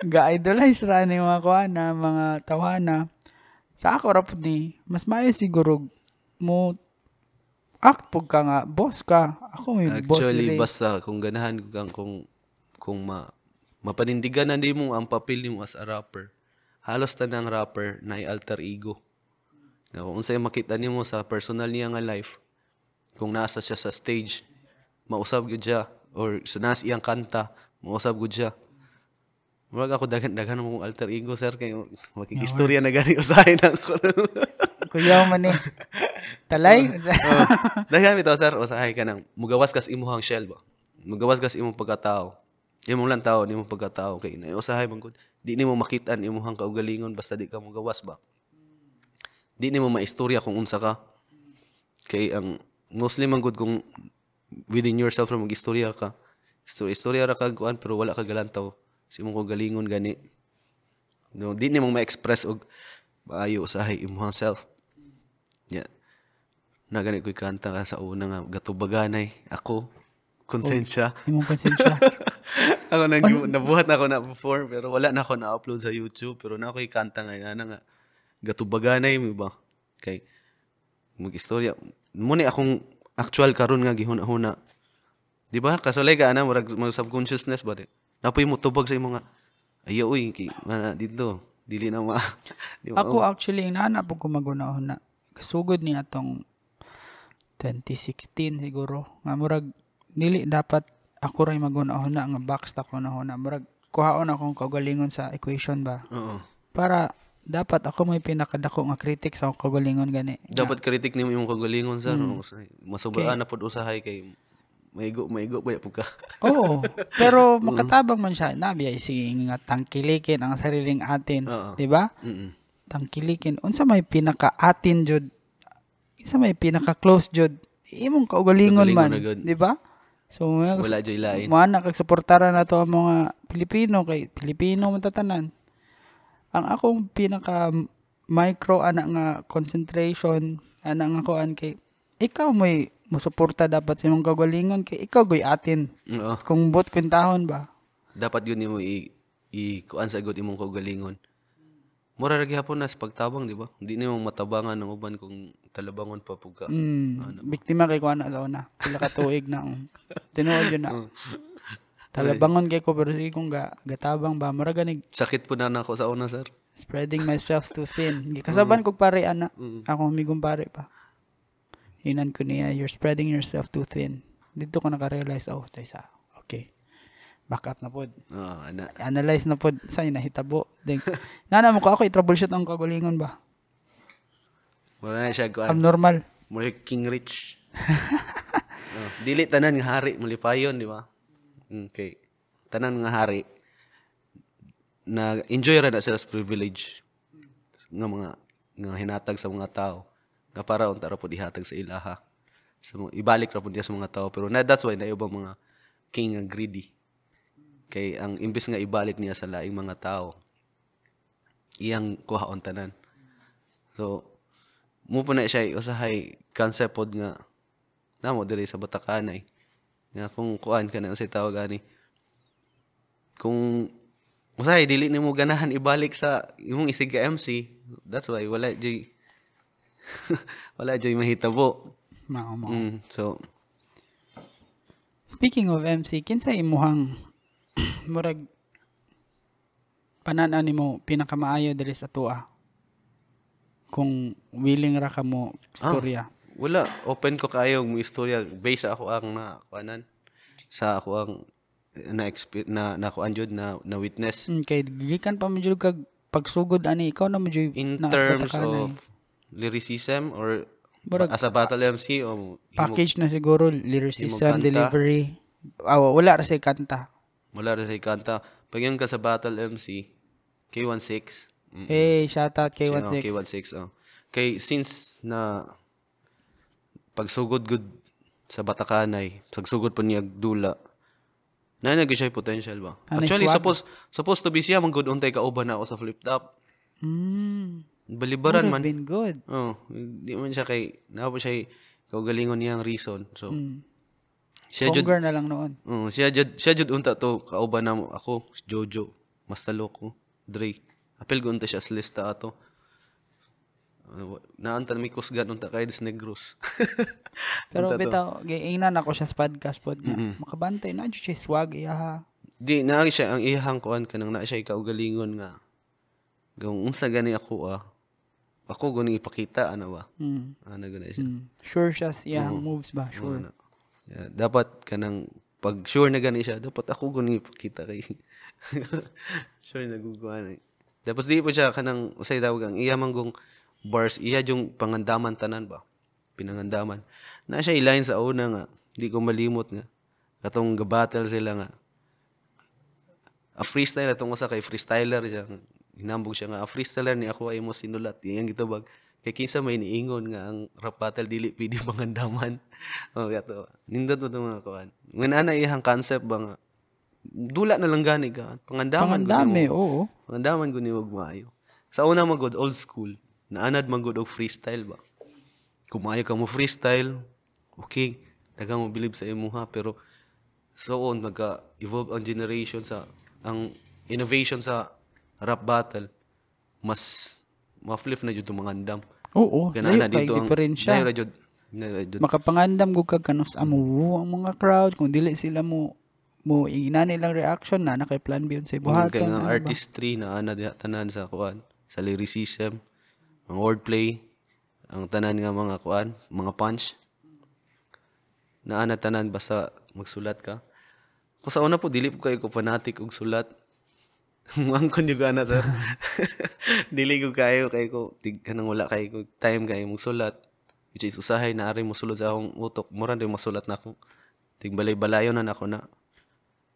ga-idolize ra ni mga kuana, mga tawana. Sa ako ra pud ni mas maayo siguro mo act pug ka nga boss ka. Ako may boss Actually, basta kung ganahan ko kang kung kung ma mapanindigan na mo ang papel mo as a rapper. Halos tanang rapper na alter ego. Na kung unsay makita nimo sa personal niya nga life, kung nasa siya sa stage, mausab gud siya or sa nas iyang kanta, mausab gud siya. Murag ako daghan daghan mo alter ego sir kay makikistorya na gani usahay na ko. Kuya man ni. Talay. oh, daghan bitaw sir usahay ka nang mugawas kas imuhang shell ba. Mugawas kas imong pagkatao. Imong lang tao, imong pagkatao kay na usahay man gud. Di nimo makitaan imuhang kaugalingon basta di ka mugawas ba. Di nimo maistorya kung unsa ka. Kay ang mostly man gud kung within yourself ra magistorya ka. Istorya, istorya ra ka kuan pero wala ka galantaw. Si imong kaugalingon gani. No, di nimo ma-express og maayo usahay imuhang self. Yeah. na gani ko'y kanta ka sa una nga gatubaganay ako konsensya Imong konsensya. ako nag nabuhat na ako na before pero wala na ako na-upload sa YouTube pero na ako'y kanta nga nga nga gatubaganay mo ba kay mag-istorya mo ni akong actual karon nga gihuna-huna di ba kasulay ka ana murag mag subconsciousness ba di napoy mo tubag sa imong nga ayaw uy kay mana dito dili na ma di ba Ako actually, inaana po ko magunahon na. Kasugod ni atong 2016 siguro. Nga murag, dili dapat ako ray magunahon na nga box ta ko na Murag, kuhaon akong kaugalingon sa equation ba. oo Para dapat ako may pinakadako nga critic sa akong gani. dapat kritik nimo imong kagalingon sa no masubraan na pud usahay kay maigo maigo ba pud ka Oo. Pero makatabang man siya. Nabi ay sige nga tangkilikin ang sariling atin. Oo. Di ba? mm tangkilikin unsa may pinaka-atin jud unsa may pinaka-close jud imong kaugalingon man di ba so mga wala joy lain mga na kag suportara na to ang mga Pilipino kay Pilipino man tatanan ang akong pinaka micro ana nga concentration ana nga kuan kay ikaw may musuporta dapat sa imong kaugalingon kay ikaw goy atin oo kung bot kwintahon ba dapat yun nimo i i kuan sa imong kaugalingon mura ra gyapon na sa pagtabang di ba hindi nimo matabangan ng uban kung talabangon pa pud ka Mm, biktima kay ko ana sa una. Pila ka tuig na. um. Tinuod yun na. Talabangon kay ko pero sige kung ga, gatabang ba mura ganig sakit po na nako sa una sir spreading myself too thin. Kasaban kog pare ana. Ako migong pare pa. Hinan ko niya, you're spreading yourself too thin. Dito ko naka-realize, oh, tayo sa, okay. Back up na pod. oo ana Analyze na pod sa nahitabo. Then, nana mo ko ako i-troubleshoot ang kagulingon ba? wala na siya kuan Abnormal. Muli King Rich. oh, dili tanan nga hari malipayon, di ba? Okay. Tanan nga hari na enjoy ra na sila sa privilege nga mga nga hinatag sa mga tao nga para unta ra pud ihatag sa ilaha. So, ibalik ra pud niya sa mga tao pero na that's why na ubang mga king nga greedy. Kay ang imbis nga ibalik niya sa laing mga tao iyang kuhaon tanan. So, mo po na siya usahay concept pod nga namo diri sa Batakanay nga kung kuan ka na sa tawag ani kung usahay dili nimo ganahan ibalik sa imong isig ka MC that's why wala joy wala joy mahitabo Mao mo. mm, so Speaking of MC, kinsa imuhang murag panan nimo pinakamaayo diri sa tua? Kung willing ra ka mo istorya. Wala open ko kayo mo istorya. Based ako ang na kuanan sa ako ang na na na kuan jud na na witness. Mm, kay gikan pa mo jud kag pagsugod ani ikaw na mo jud in na terms of lyricism or Murag- as a battle MC o himo- package na siguro Himo lyricism, delivery. Ah, wala ra say kanta. wala rin sa kanta. Pag yun ka sa battle MC K16 mm, Hey, shout out kay siya, oh, 16. K16 oh. kay since na pagsugod gud sa Batakanay pagsugod po niya dula na nag siya potential ba nice actually swag. supposed supposed to be siya man good untay kauban na ako sa flip top Mm. balibaran man been good. Oh, di man siya kay napo siya kaugalingon niyang reason. So, Mm. siya jud na lang noon. oh, siya jud siya jud unta to kauban na mo ako, si Jojo, mas talo ko, Dre. Apel ko unta siya sa lista ato. Uh, naanta mi kusgan unta kay des negros. Pero bitaw, giingnan ako siya sa podcast pod nga. Makabantay na jud siya swag iya. Di na siya ang ihang kuan kanang na siya kaugalingon nga. Kung unsa gani ako ah. Ako guni ipakita ano ba? Mm. Ano gani siya. Mm. Sure siya sa iyang moves ba? Sure. Ano. Yeah, dapat kanang pag sure na gani siya, dapat ako guni kita kay. sure na guguan eh. Tapos di po siya kanang usay tawag ang iya manggong bars, iya yung pangandaman tanan ba? Pinangandaman. Na siya ilain sa una nga, di ko malimot nga. Katong gabattle sila nga. A freestyle atong usa kay freestyler siya. Hinambog siya nga, a freestyler ni ako ay mo sinulat. Iyang gitubag. Kay kinsa may niingon nga ang rap battle dili pwede pangandaman. oh, gato. Nindot mo itong mga kuhan. Ngayon ana iyang concept ba nga, dula na lang gani ka. Pangandaman. Pangandami, oo. Pangandaman ko ni wag maayo. Sa una magod old school. Naanad magod og freestyle ba. kung maayo ka mo freestyle, okay, dagang mo believe sa imo ha, pero so on, nagka-evolve ang generation sa, ang innovation sa rap battle, mas ma-flip na dito mga andam. Oo, layo na dito ang, diferensya. na jud, na jud. Makapangandam gud kag kanus amo ang mga crowd kung dili sila mo mo ina nilang reaction na nakay plan B sa buhaton. kay nga ano artistry na ana tanan sa kuan, sa lyricism, ang wordplay, ang tanan nga mga kuan, mga punch. Na ana tanan basta magsulat ka. Ko sa una po dili po kayo ko fanatic og sulat. Mangkon yung ana sir. dili ko kayo kay ko tig kanang wala kay ko time kay mong sulat. Which is usahay na ari mo sulod sa akong utok. Mura din masulat na ako. Tig balay-balayo na nako na.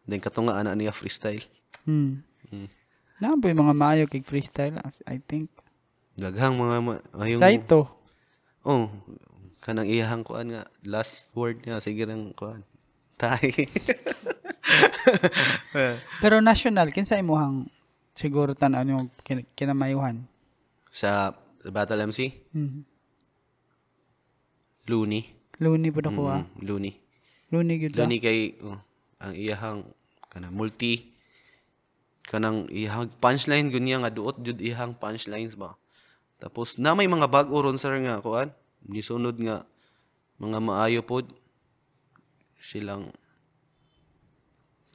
Then katunga ana niya freestyle. Hmm. Mm. Na po yung mga maayo kay freestyle I think. Daghang mga ma- ayong Saito. Oh, kanang iyahang kuan nga last word niya sige nang kuan. Tay. Pero national kinsa imuhang siguro tan-aw yung kin- kinamayuhan. sa Battle MC, Hmm. Looney. Luni po ako ah. Mm, Looney. Luni gyud. Looney kay oh, ang iyahang kanang multi kanang iyahang punchline gud niya nga duot jud iyahang punchlines ba. Tapos na may mga bag-o ron sir nga kuan. Nisunod nga mga maayo pod silang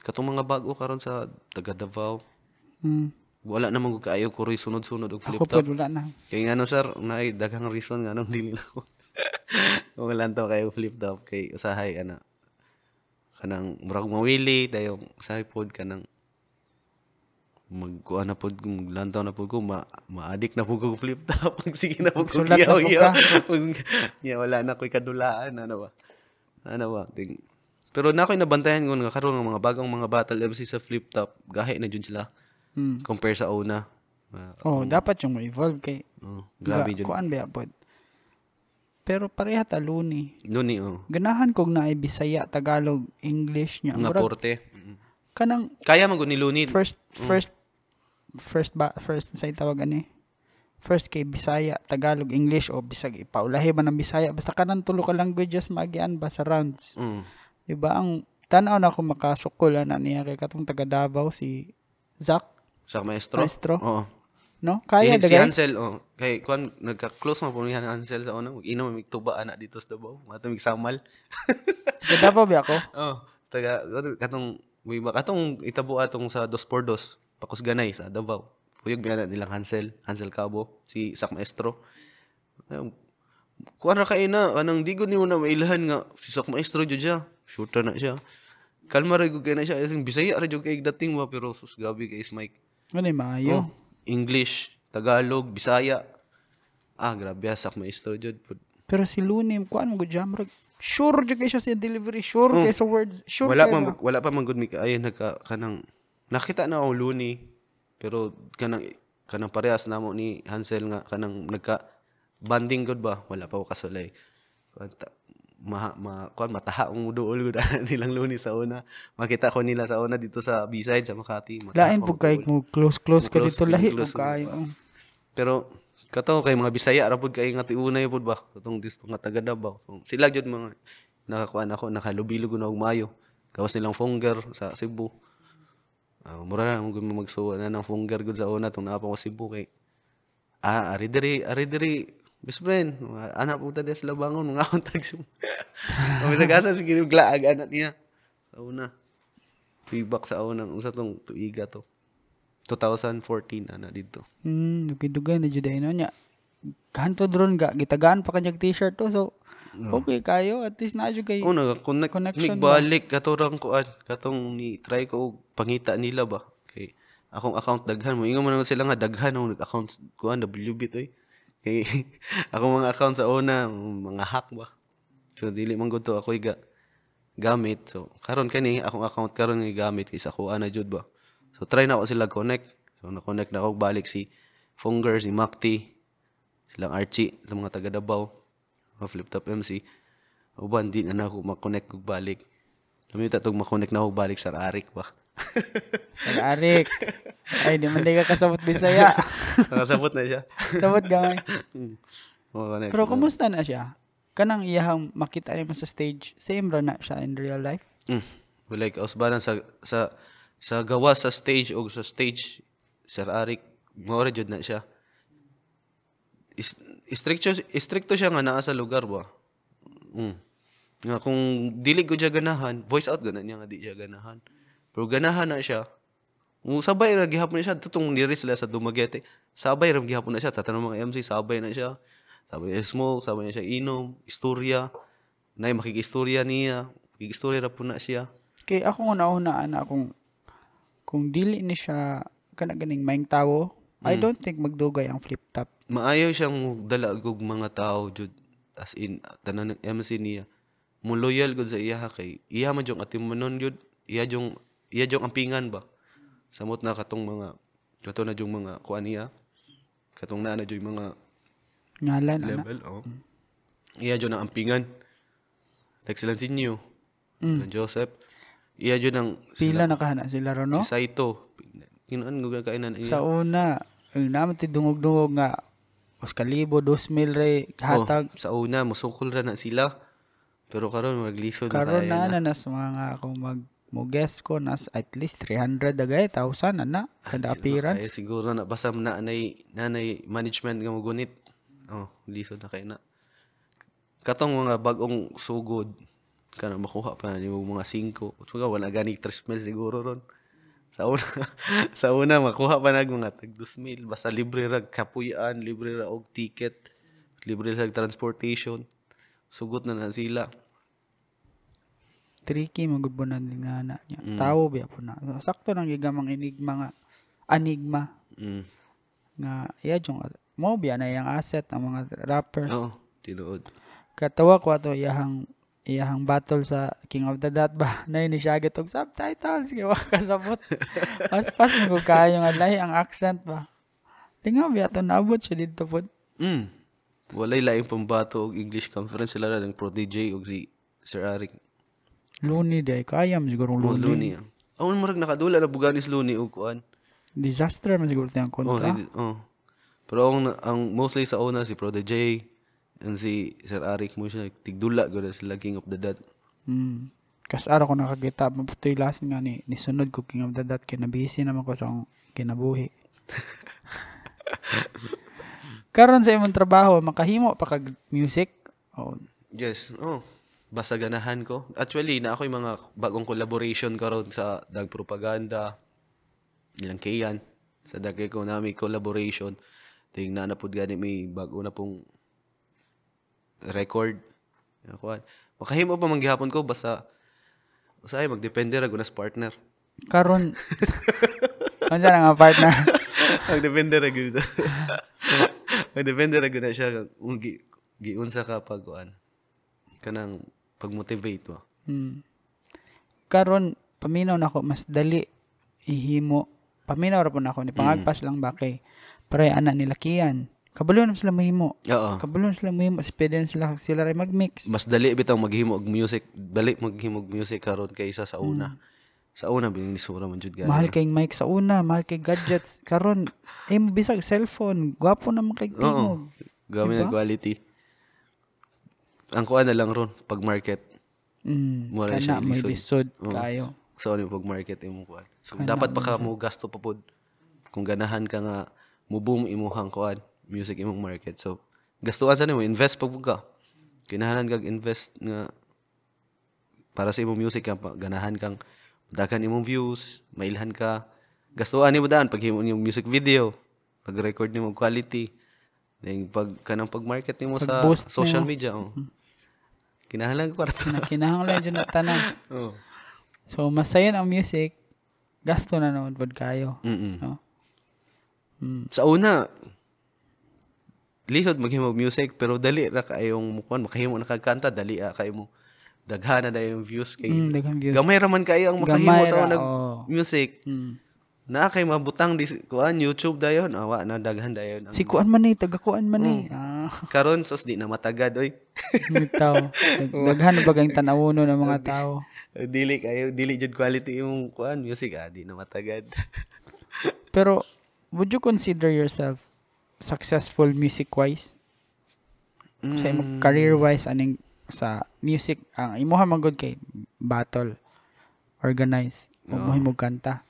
katong mga bag-o karon sa taga Davao. Hmm. Wala namang ko kaayo ko rin sunod-sunod og flip Ako top. po wala na. Kay nga no sir, naay daghang reason nga nung dili na ako. Wala to kayo flip top kay usahay ana. Kanang murag mawili dayo usahay pod kanang magkuha na pod kung lantaw na pod ko ma ma-addict na pod ko flip top sige na pod ko ka. Pag yeah, wala na ko'y kadulaan ano ba ano ba ting pero na ko'y nabantayan ko nga karon nga mga bagong mga battle MC sa flip top gahi na jud sila Hmm. compare sa una Ah, Oh, dapat yung mo-evolve kay oh, grabe Ga- Kuan ba pod. Pero pareha ta luni. Nuni, oh. Ganahan kog na Bisaya, Tagalog, English nya. Nga porte. kanang Kaya man ni Lunid. first Mm. first first ba first sa tawag ani. First kay Bisaya, Tagalog, English o bisag ipaulahi man ang Bisaya basta kanang tulo ka languages magian ba sa rounds. Mm. Di ba ang tanaw na ako makasukol na niya kay katong taga Davao si Zach, Sa maestro. Maestro. Oo. no? Kaya si, si. Hansel, oh. Kay kuan nagka-close po ni Hansel sa una. Mag-inom mig tuba ana dito sa Davao. Mato mig samal. Davao ba ako? oh. Taga katong- katong may ba katong itabo atong sa dos por dos Pakus Ganay sa Davao. Kuyog biya nilang Hansel, Hansel Cabo, si Sak Maestro. Ayun. Kuan ra kay na kanang di gud nimo na mailahan nga si Sak Maestro jud siya. Shooter na siya. Kalma ra gud kay na siya isang Bisaya ra jud kay dating ba pero sus grabe kay is Mike. Ano maayo? Oh, English, Tagalog, Bisaya. Ah, grabe sak maestro jud. Pero si Lunim, kuan mo jam rag. Sure jud kay siya sa delivery, sure kay sa words, sure Oh. Wala pa na. wala pa man gud mi ay nagka kanang nakita na ako Luni pero kanang kanang parehas namo ni Hansel nga kanang nagka banding gud ba wala pa ko kasulay. Ma, ma kuan mataha ang muduol gud nilang Luni sa una. Makita ko nila sa una dito sa B-side sa Makati. Lain po kay mo close close ka dito lahi mo kayo. Pero kato kay mga Bisaya ra pud kay nga tiunay pud ba katong dis mga taga Davao. So, sila jud mga nakakuan ako nakalubilog na og maayo. Gawas nilang Fonger sa Cebu. Ah, mura na gud magsuwa na ng Fonger gud sa una tong naa pa ko Cebu kay Ah, ari diri, ari diri. Best friend, anak puta des labangon mga untag siya. Kami nagasa sige glaag anak niya. Sa una. Feedback sa unang usa tong tuiga to. 2014 ana dito. Hmm, dugay-dugay na jud ay no nya. Kanto dron ga gitagaan pa kanyang t-shirt to so okay kayo at least na kay Oh, nag connect Connection balik katorang kuan katong ni try ko pangita nila ba kay akong account daghan mo ingon man sila nga daghan ang account kuan WB to eh. Kay akong mga account sa una mga hack ba. So dili man gud to ako ga gamit. So karon kani akong account karon nga gamit is ako ana jud ba. So try na ako sila connect. So na connect na ako balik si Fonger, si Makti, silang Archie sa mga taga Davao, mga flip top MC. Uban di na ako makonect kog balik. Lamita tog makonect na ako balik sa Arik ba. Arik. Ay, di man ka kasabot Bisaya. Nakasabot na siya. Sabot gamay. Connect. Pero kumusta na siya? kanang iyahang makita nimo sa stage, same ra na siya in real life. Mm. Walay kausbanan sa sa sa gawa sa stage o sa stage Sir Arik mao ra jud na siya. Is, istrikto istrikto siya nga naa sa lugar ba. Mm. Nga kung dili ko siya ganahan, voice out ganan niya nga di siya ganahan. Pero ganahan na siya. Sabay ra gihapon na siya tutong diri sila sa Dumaguete. Sabay ra gihapon na siya tatanong mga MC sabay na siya. Sabay niya smoke, sabay niya siya inom, istorya. Nay makikistorya niya, makikistorya ra po na siya. Kay ako una-una ana kung kung dili ni siya kana ganing maing tawo, I don't think magdugay ang flip top. maayo siyang dala og mga tao jud as in tanan ng MC niya. Mo loyal gud sa iya kay iya man jung atimanon jud. Iya jung iya jung ampingan ba? Samot na katong mga kato na jung mga kuan niya? Katong naa na jud mga Ngalan ana. level oh. Iya jud ang ampingan like sila sinyo mm. Joseph. Iya jud ang Pila nakahana sila ron no? si Saito kinuan gud kainan iya Sa una, ang naman ti dungog-dungog nga mas kalibo, dos mil re, hatag. Oh, sa una musukol ra na sila pero karon maglisod na Karon tayo na na nas mga kung mag mo guess ko nas at least 300 dagay, 1,000 ana kada Ay, appearance. siguro na basta na nanay nanay management nga magunit. Oh, lisod na kay na. Katong mga bagong sugod kana makuha pa ni mga 5. Utsuga wala gani 3 mil siguro ron. Sa una, sa una makuha pa nag mga tag 2 mil basta libre ra kapuyan, libre ra og ticket, libre sa transportation. Sugot na na sila. Tricky magud po na din nga na niya. Mm. Tawo biya po na. Sakto nang gigamang enigma nga anigma Mm. nga iya jung mo biya na yang asset ang mga rappers. Oo, tinuod. Katawa ko ato iyahang iyahang battle sa King of the Dot ba na ni siya og subtitles kay wa kasabot. Mas pas mo ko kayo nga lahi ang accent ba. Lingaw biya to naabot siya dito po. Mm. Walay laing pambato og English conference sila ra ng Pro DJ og si Sir Eric. Luni di ay kayam siguro Oh, luni. Looney. ah. Awon marag nakadula na buganis Looney og kuan. Disaster man siguro tayong Oh, kontra. si, oh. Pero ang, ang mostly sa una si Pro DJ and si Sir Eric mo siya tigdula gud sila King of the Dead. Mm. Kas araw ko nakakita, maputoy last nga ni, ni sunod ko King of the Dot, kaya busy naman ko sa kinabuhi. Karon sa imong trabaho, makahimo pa kag music. Oh, Yes. Oh. Basta ganahan ko. Actually, na ako yung mga bagong collaboration karon sa Dag Propaganda. Ilang kayan. Sa Dag Economic collaboration. Ting na napod gani may bago na pong record. Ako, makahimo pa manggihapon ko basta usahay magdepende ra gunas partner. karon Unsa na nga partner? Magdepende ra gyud. Magdepende ra gyud na siya kung gi, giunsa ka pag kuan. Kanang pag-motivate mo. Hmm. Karon paminaw nako mas dali ihimo. Paminaw ra po nako ni pangagpas lang ba kay pare anak nila kiyan. Kabalo na sila mahimo. Oo. Kabalo na sila mahimo. Pwede na sila sila ray mag-mix. Mas dali bitaw maghimo og music, dali maghimo og music karon kaysa sa una. Sa una binisura man jud gani. Mahal kay mic sa una, mahal kay gadgets. Karon, eh bisag cellphone, gwapo naman kay Oo. tingog. Gamit Diba? na quality. Ang kuan na lang ron pag market. Mm, Mura kana siya may lisod Oo. kayo. Sa ano pag market imong kuan. So dapat pa ka mo gasto pa pod. Kung ganahan ka nga mo boom imuhang kuan, music imong market. So gastuan sa nimo, invest pag ka. Kinahanglan kag invest nga para sa imong music ka ganahan kang daghan imong views, mailhan ka. Gastuan nimo daan pag himo imong music video, pag record nimo quality. Then pag kanang pag market nimo sa social nimo. media, oh. Kinahanglan. Na kinahanglan na tanan. oh. So, masayon ang music, gasto na naman pod kayo. Mm. No? Mm. Sa una, lisod maghimo music pero dali ra kayong mukuan makahimo na kagkanta dali ra kayo mo daghana na yung views kay Mm, views. gamay ra man kayo ang makahimo sa unang oo. music Mm. na kay mabutang di kuan YouTube dayon awa na daghan dayon ang Si kuan man ni, taga-kuan man ni. Ah, karon sos di na matagad oy bitaw. Dag- Daghan na bagang tanawono ng mga tao. dili kayo dili jud quality yung kuan music ah di na matagad Pero, would you consider yourself successful music-wise? Sa Mm. imo career-wise, aning sa music, ang imuha man gud kay battle, organize, ug Oo. mo kanta.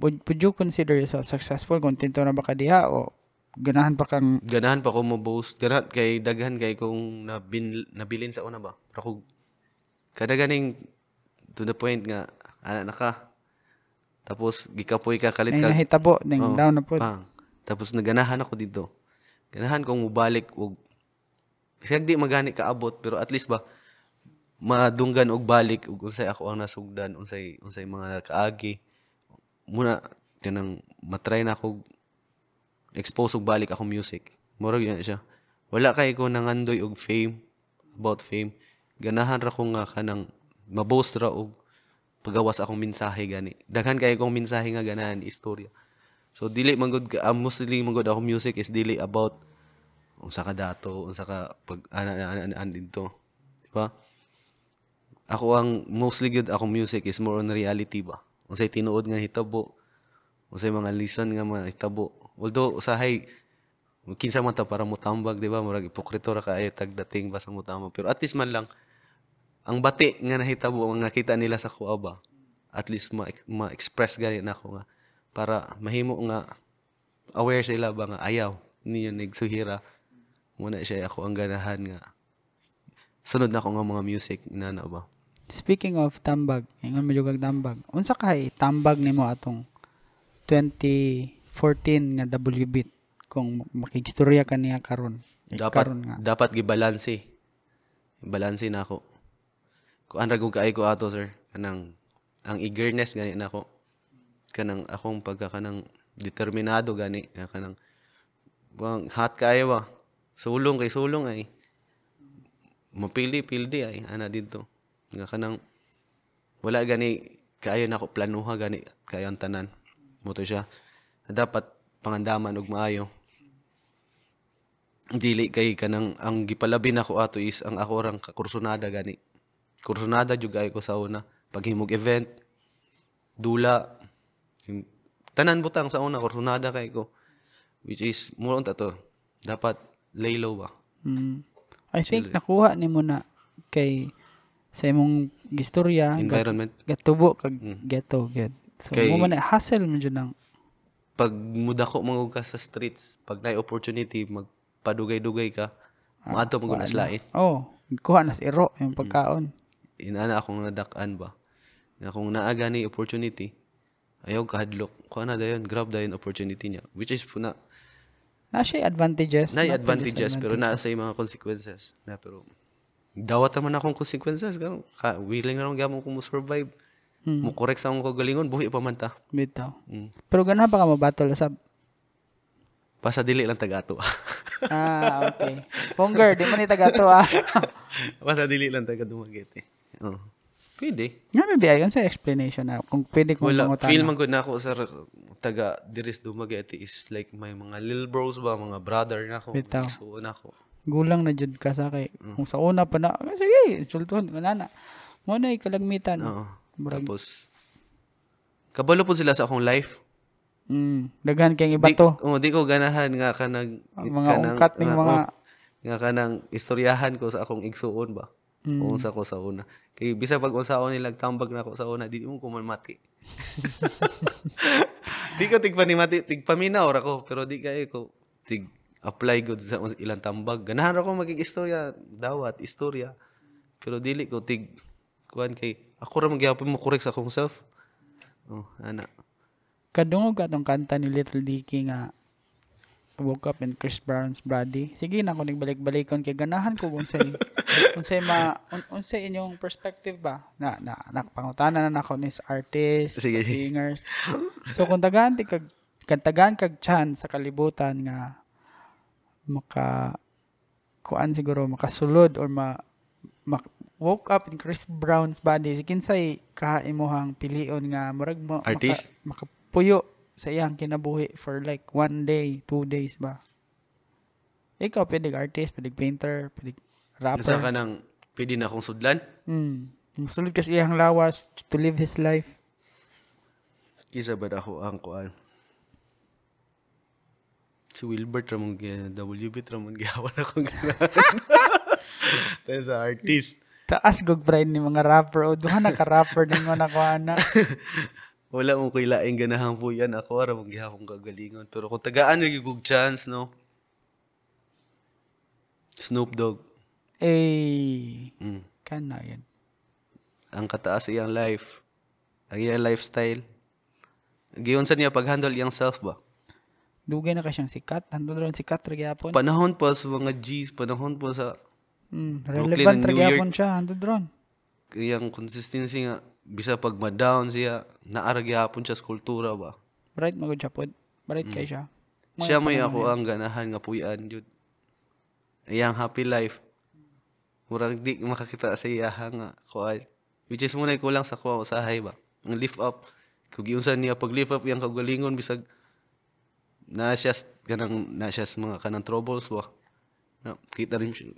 Would, would you consider yourself successful? Kontento na ba ka diha o ganahan pa kang Ganahan pa ko mo boast. Ganahan kay daghan kay kung nabin, nabilin sa una ba. Pero kung kada ganing to the point nga ana na ka. Tapos gikapoy ka kalit ay ka. nahitabo ning Oo, down na po. pang. Tapos naganahan ako dito. Ganahan kong mubalik og kasi di magani kaabot pero at least ba madunggan og balik ug unsay ako ang nasugdan unsay unsay mga kaagi. Muna kanang matry na ako expose og balik akong music. Murag yan siya. Wala kay ko nangandoy og fame about fame. Ganahan ra ko nga kanang maboast ra og pagawas akong mensahe gani. Daghan kay kong mensahe nga ganahan istorya so dili man gud uh, mostly man gud akong music is dili about unsa ka dato unsa ka pag ana ana ana, ana dito di ba? Ako ang mostly good akong music is more on reality ba? Unsay tinuod nga hitabo unsay mga lesson nga mahitabo although usahay kinsa man ta para mutambag di ba? Murag ipokrito ra kaayo tagdating basta mutambag pero at least man lang ang bati nga nahitabo ang nakita nila sa kuha ba at least ma- ma-express gani na ako nga para mahimo nga aware sila ba nga ayaw niya nagsuhira muna siya ako ang ganahan nga sunod na ako nga mga music inana ba Speaking of tambag, ingon jud kag tambag. Unsa kay tambag nimo atong 2014 nga W beat kung makigstorya ka niya karon. Eh, dapat karon nga. dapat gibalanse balanse na ako kung anra gud kaay ko ato sir kanang ang eagerness gani nako kanang akong pagka kanang determinado gani nga kanang bang hot kaayo ba sulong kay sulong ay. Mapili pildi ay ana dito nga kanang wala gani kaayo nako planuha gani kayo ang tanan. Mo siya. Dapat pangandaman og maayo. Dili kay kanang ang gipalabi nako ato is ang ako rang kakursunada gani. Kursunada jud ko sa una paghimog event dula tanan butang sa una kursunada kay ko. Which is mo unta to. Dapat lay low ba? Mm. I think nakuha nimo na kay sa imong gistorya environment. gatubo kag ghetto gyud. So Kay- mo man na- hustle mo jud pag mudako mangug ka sa streets pag na opportunity magpadugay-dugay ka maadto mo na slain oh, kuha na iro yung pagkaon. inana akong nadak-an ba? Nga kung naa gani opportunity ayaw kahadlok. Kuha na dayon. Grab dayon opportunity niya. Which is na Na siya advantages. na not advantages pero naa sa mga consequences. Na pero dawat naman akong consequences. Karon ka willing na lang gamon ko mo survive mo correct sa akong kagalingon buhi pa man ta. Bitaw. Mm. Pero ganahan pa ka mabattle sa basta dili lang tagato. Ah, okay. Ponger, di mo ni tagato ah. basta dili lang taga dumagete oh pwede Nga di ayon sa explanation na kung pwede kong wala mangutana. feel man gud nako sa taga diris dumagete is like may mga little bros ba mga brother nako Bitaw. so nako Gulang na jud ka sa kay. Mm. Kung sa una pa na, ah, sige, sulton, kanana. Mo na ikalagmitan. oo Murag, tapos kabalo po sila sa akong life mm, daghan kayong iba di, to. oh, di ko ganahan nga kanang Mga ungkat ning mga- nga kanang istoryahan ko sa akong igsuon ba Mm. kung sa ko sa una. Kay bisa pag unsaon nila tambag na ako sa una di mo ko man mati. Di ko tig panimati tig paminaw ra ko pero di kay ko tig apply good sa ilang tambag. Ganahan ra ko maging istorya dawat istorya. Pero dili ko tig kuan kay ako ra magyapon mo correct sa akong self. Oh ana. Kadungog ka tong kanta ni Little Dicky nga woke up in Chris Brown's body. Sige na ko nagbalik-balikon kay ganahan ko unsay unsay ma un, unsay inyong perspective ba na na nakapangutana na nako ni artist, Sige, sa sige. singers. So kung tagaan ti kag kantagan kag chance sa kalibutan nga maka kuan siguro makasulod or ma, mak- woke up in Chris Brown's body si kinsay kaha imuhang pilion nga murag mo Artist? maka, makapuyo sa iyang kinabuhi for like one day, two days ba? Ikaw, pwede ka artist, pwede painter, pwede Nasa rapper. ka nang pwede na akong sudlan Hmm. Musulod kasi iyang lawas to live his life. Kisa ba ako ang kuan? Si Wilbert Ramon WB Ramon gihawan akong ganahan. Tayo sa artist. Taas gog pride ni mga rapper. O duha na ka rapper din mo na Wala mong kailaing ganahan po yan. Ako ara mong gihapon kagalingon. Pero kung tagaan yung gug chance, no? Snoop Dogg. Eh, Mm. kana yan. Ang kataas iyang life. Ang iyang lifestyle. Giyon sa niya pag-handle iyang self ba? Dugay na ka siyang sikat. Hando ron sikat ra gyapon. Panahon pa sa mga G's, panahon pa sa Mm, relevant ra gyapon siya. Hando ron. iyang consistency nga bisa pag ma-down siya, naara gyapon siya sa kultura ba? Bright magod siya pod. Bright kay siya. Mga siya may ako ang ganahan nga puyan jud. Iyang happy life. Murag di makakita sa iya nga kuan. Which is muna kulang sa kuha usahay ba. Ang lift up. Kung giunsan niya pag lift up iyang kagalingon bisag na siya kanang na siya mga kanang troubles ba. Na, kita rin siya.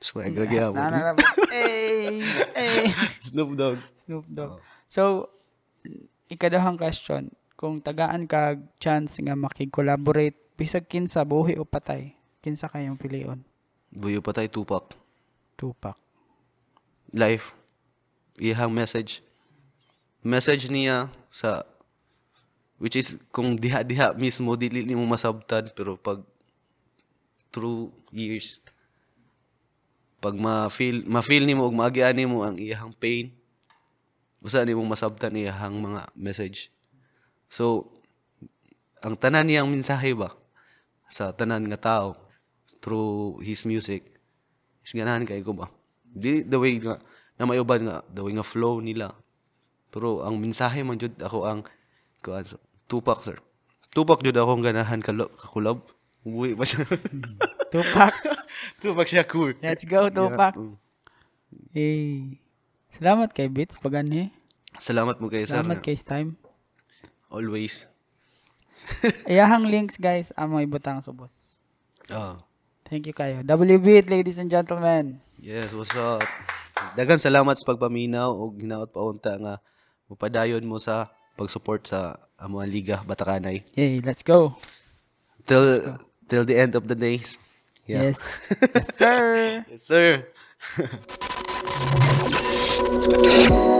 Swag ra gyapon. Na, na, na, eh, eh. Snoop Dogg. Snoop Dogg. So, ikadahang question, kung tagaan ka chance nga makig-collaborate, bisag kinsa buhi o patay, kinsa kayong pilion? Buyo pa tayo Tupac. Tupac. life. Iyahang message. Message niya sa which is kung diha-diha mismo dili mo masabtan pero pag through years pag ma-feel ma-feel nimo ug maagian nimo ang iyahang pain usa nimo masabtan iyahang mga message. So ang tanan niyang mensahe ba sa tanan nga tao through his music is ganahan kay ko ba di the way nga na mayuban nga the way nga flow nila pero ang mensahe man jud ako ang kuan sa Tupac sir Tupac jud ako ang ganahan ka kakulab Uwi ba siya? Tupac. Tupac siya cool. Let's go, Tupac. Mm. Eh, salamat kay Bits, paganhi. Salamat mo kay sir. Salamat kay Time. Always. Iyahang links, guys, amo ibutang subos. Ah. Thank you kayo. WB, ladies and gentlemen. Yes, what's up? Dagan salamat sa pagpaminaw ug hinaot pa unta nga mupadayon mo sa pag-support sa amo ang liga Batakanay. Yay, let's go. Till till the end of the days. Yeah. Yes. yes, sir. Yes, sir. thank you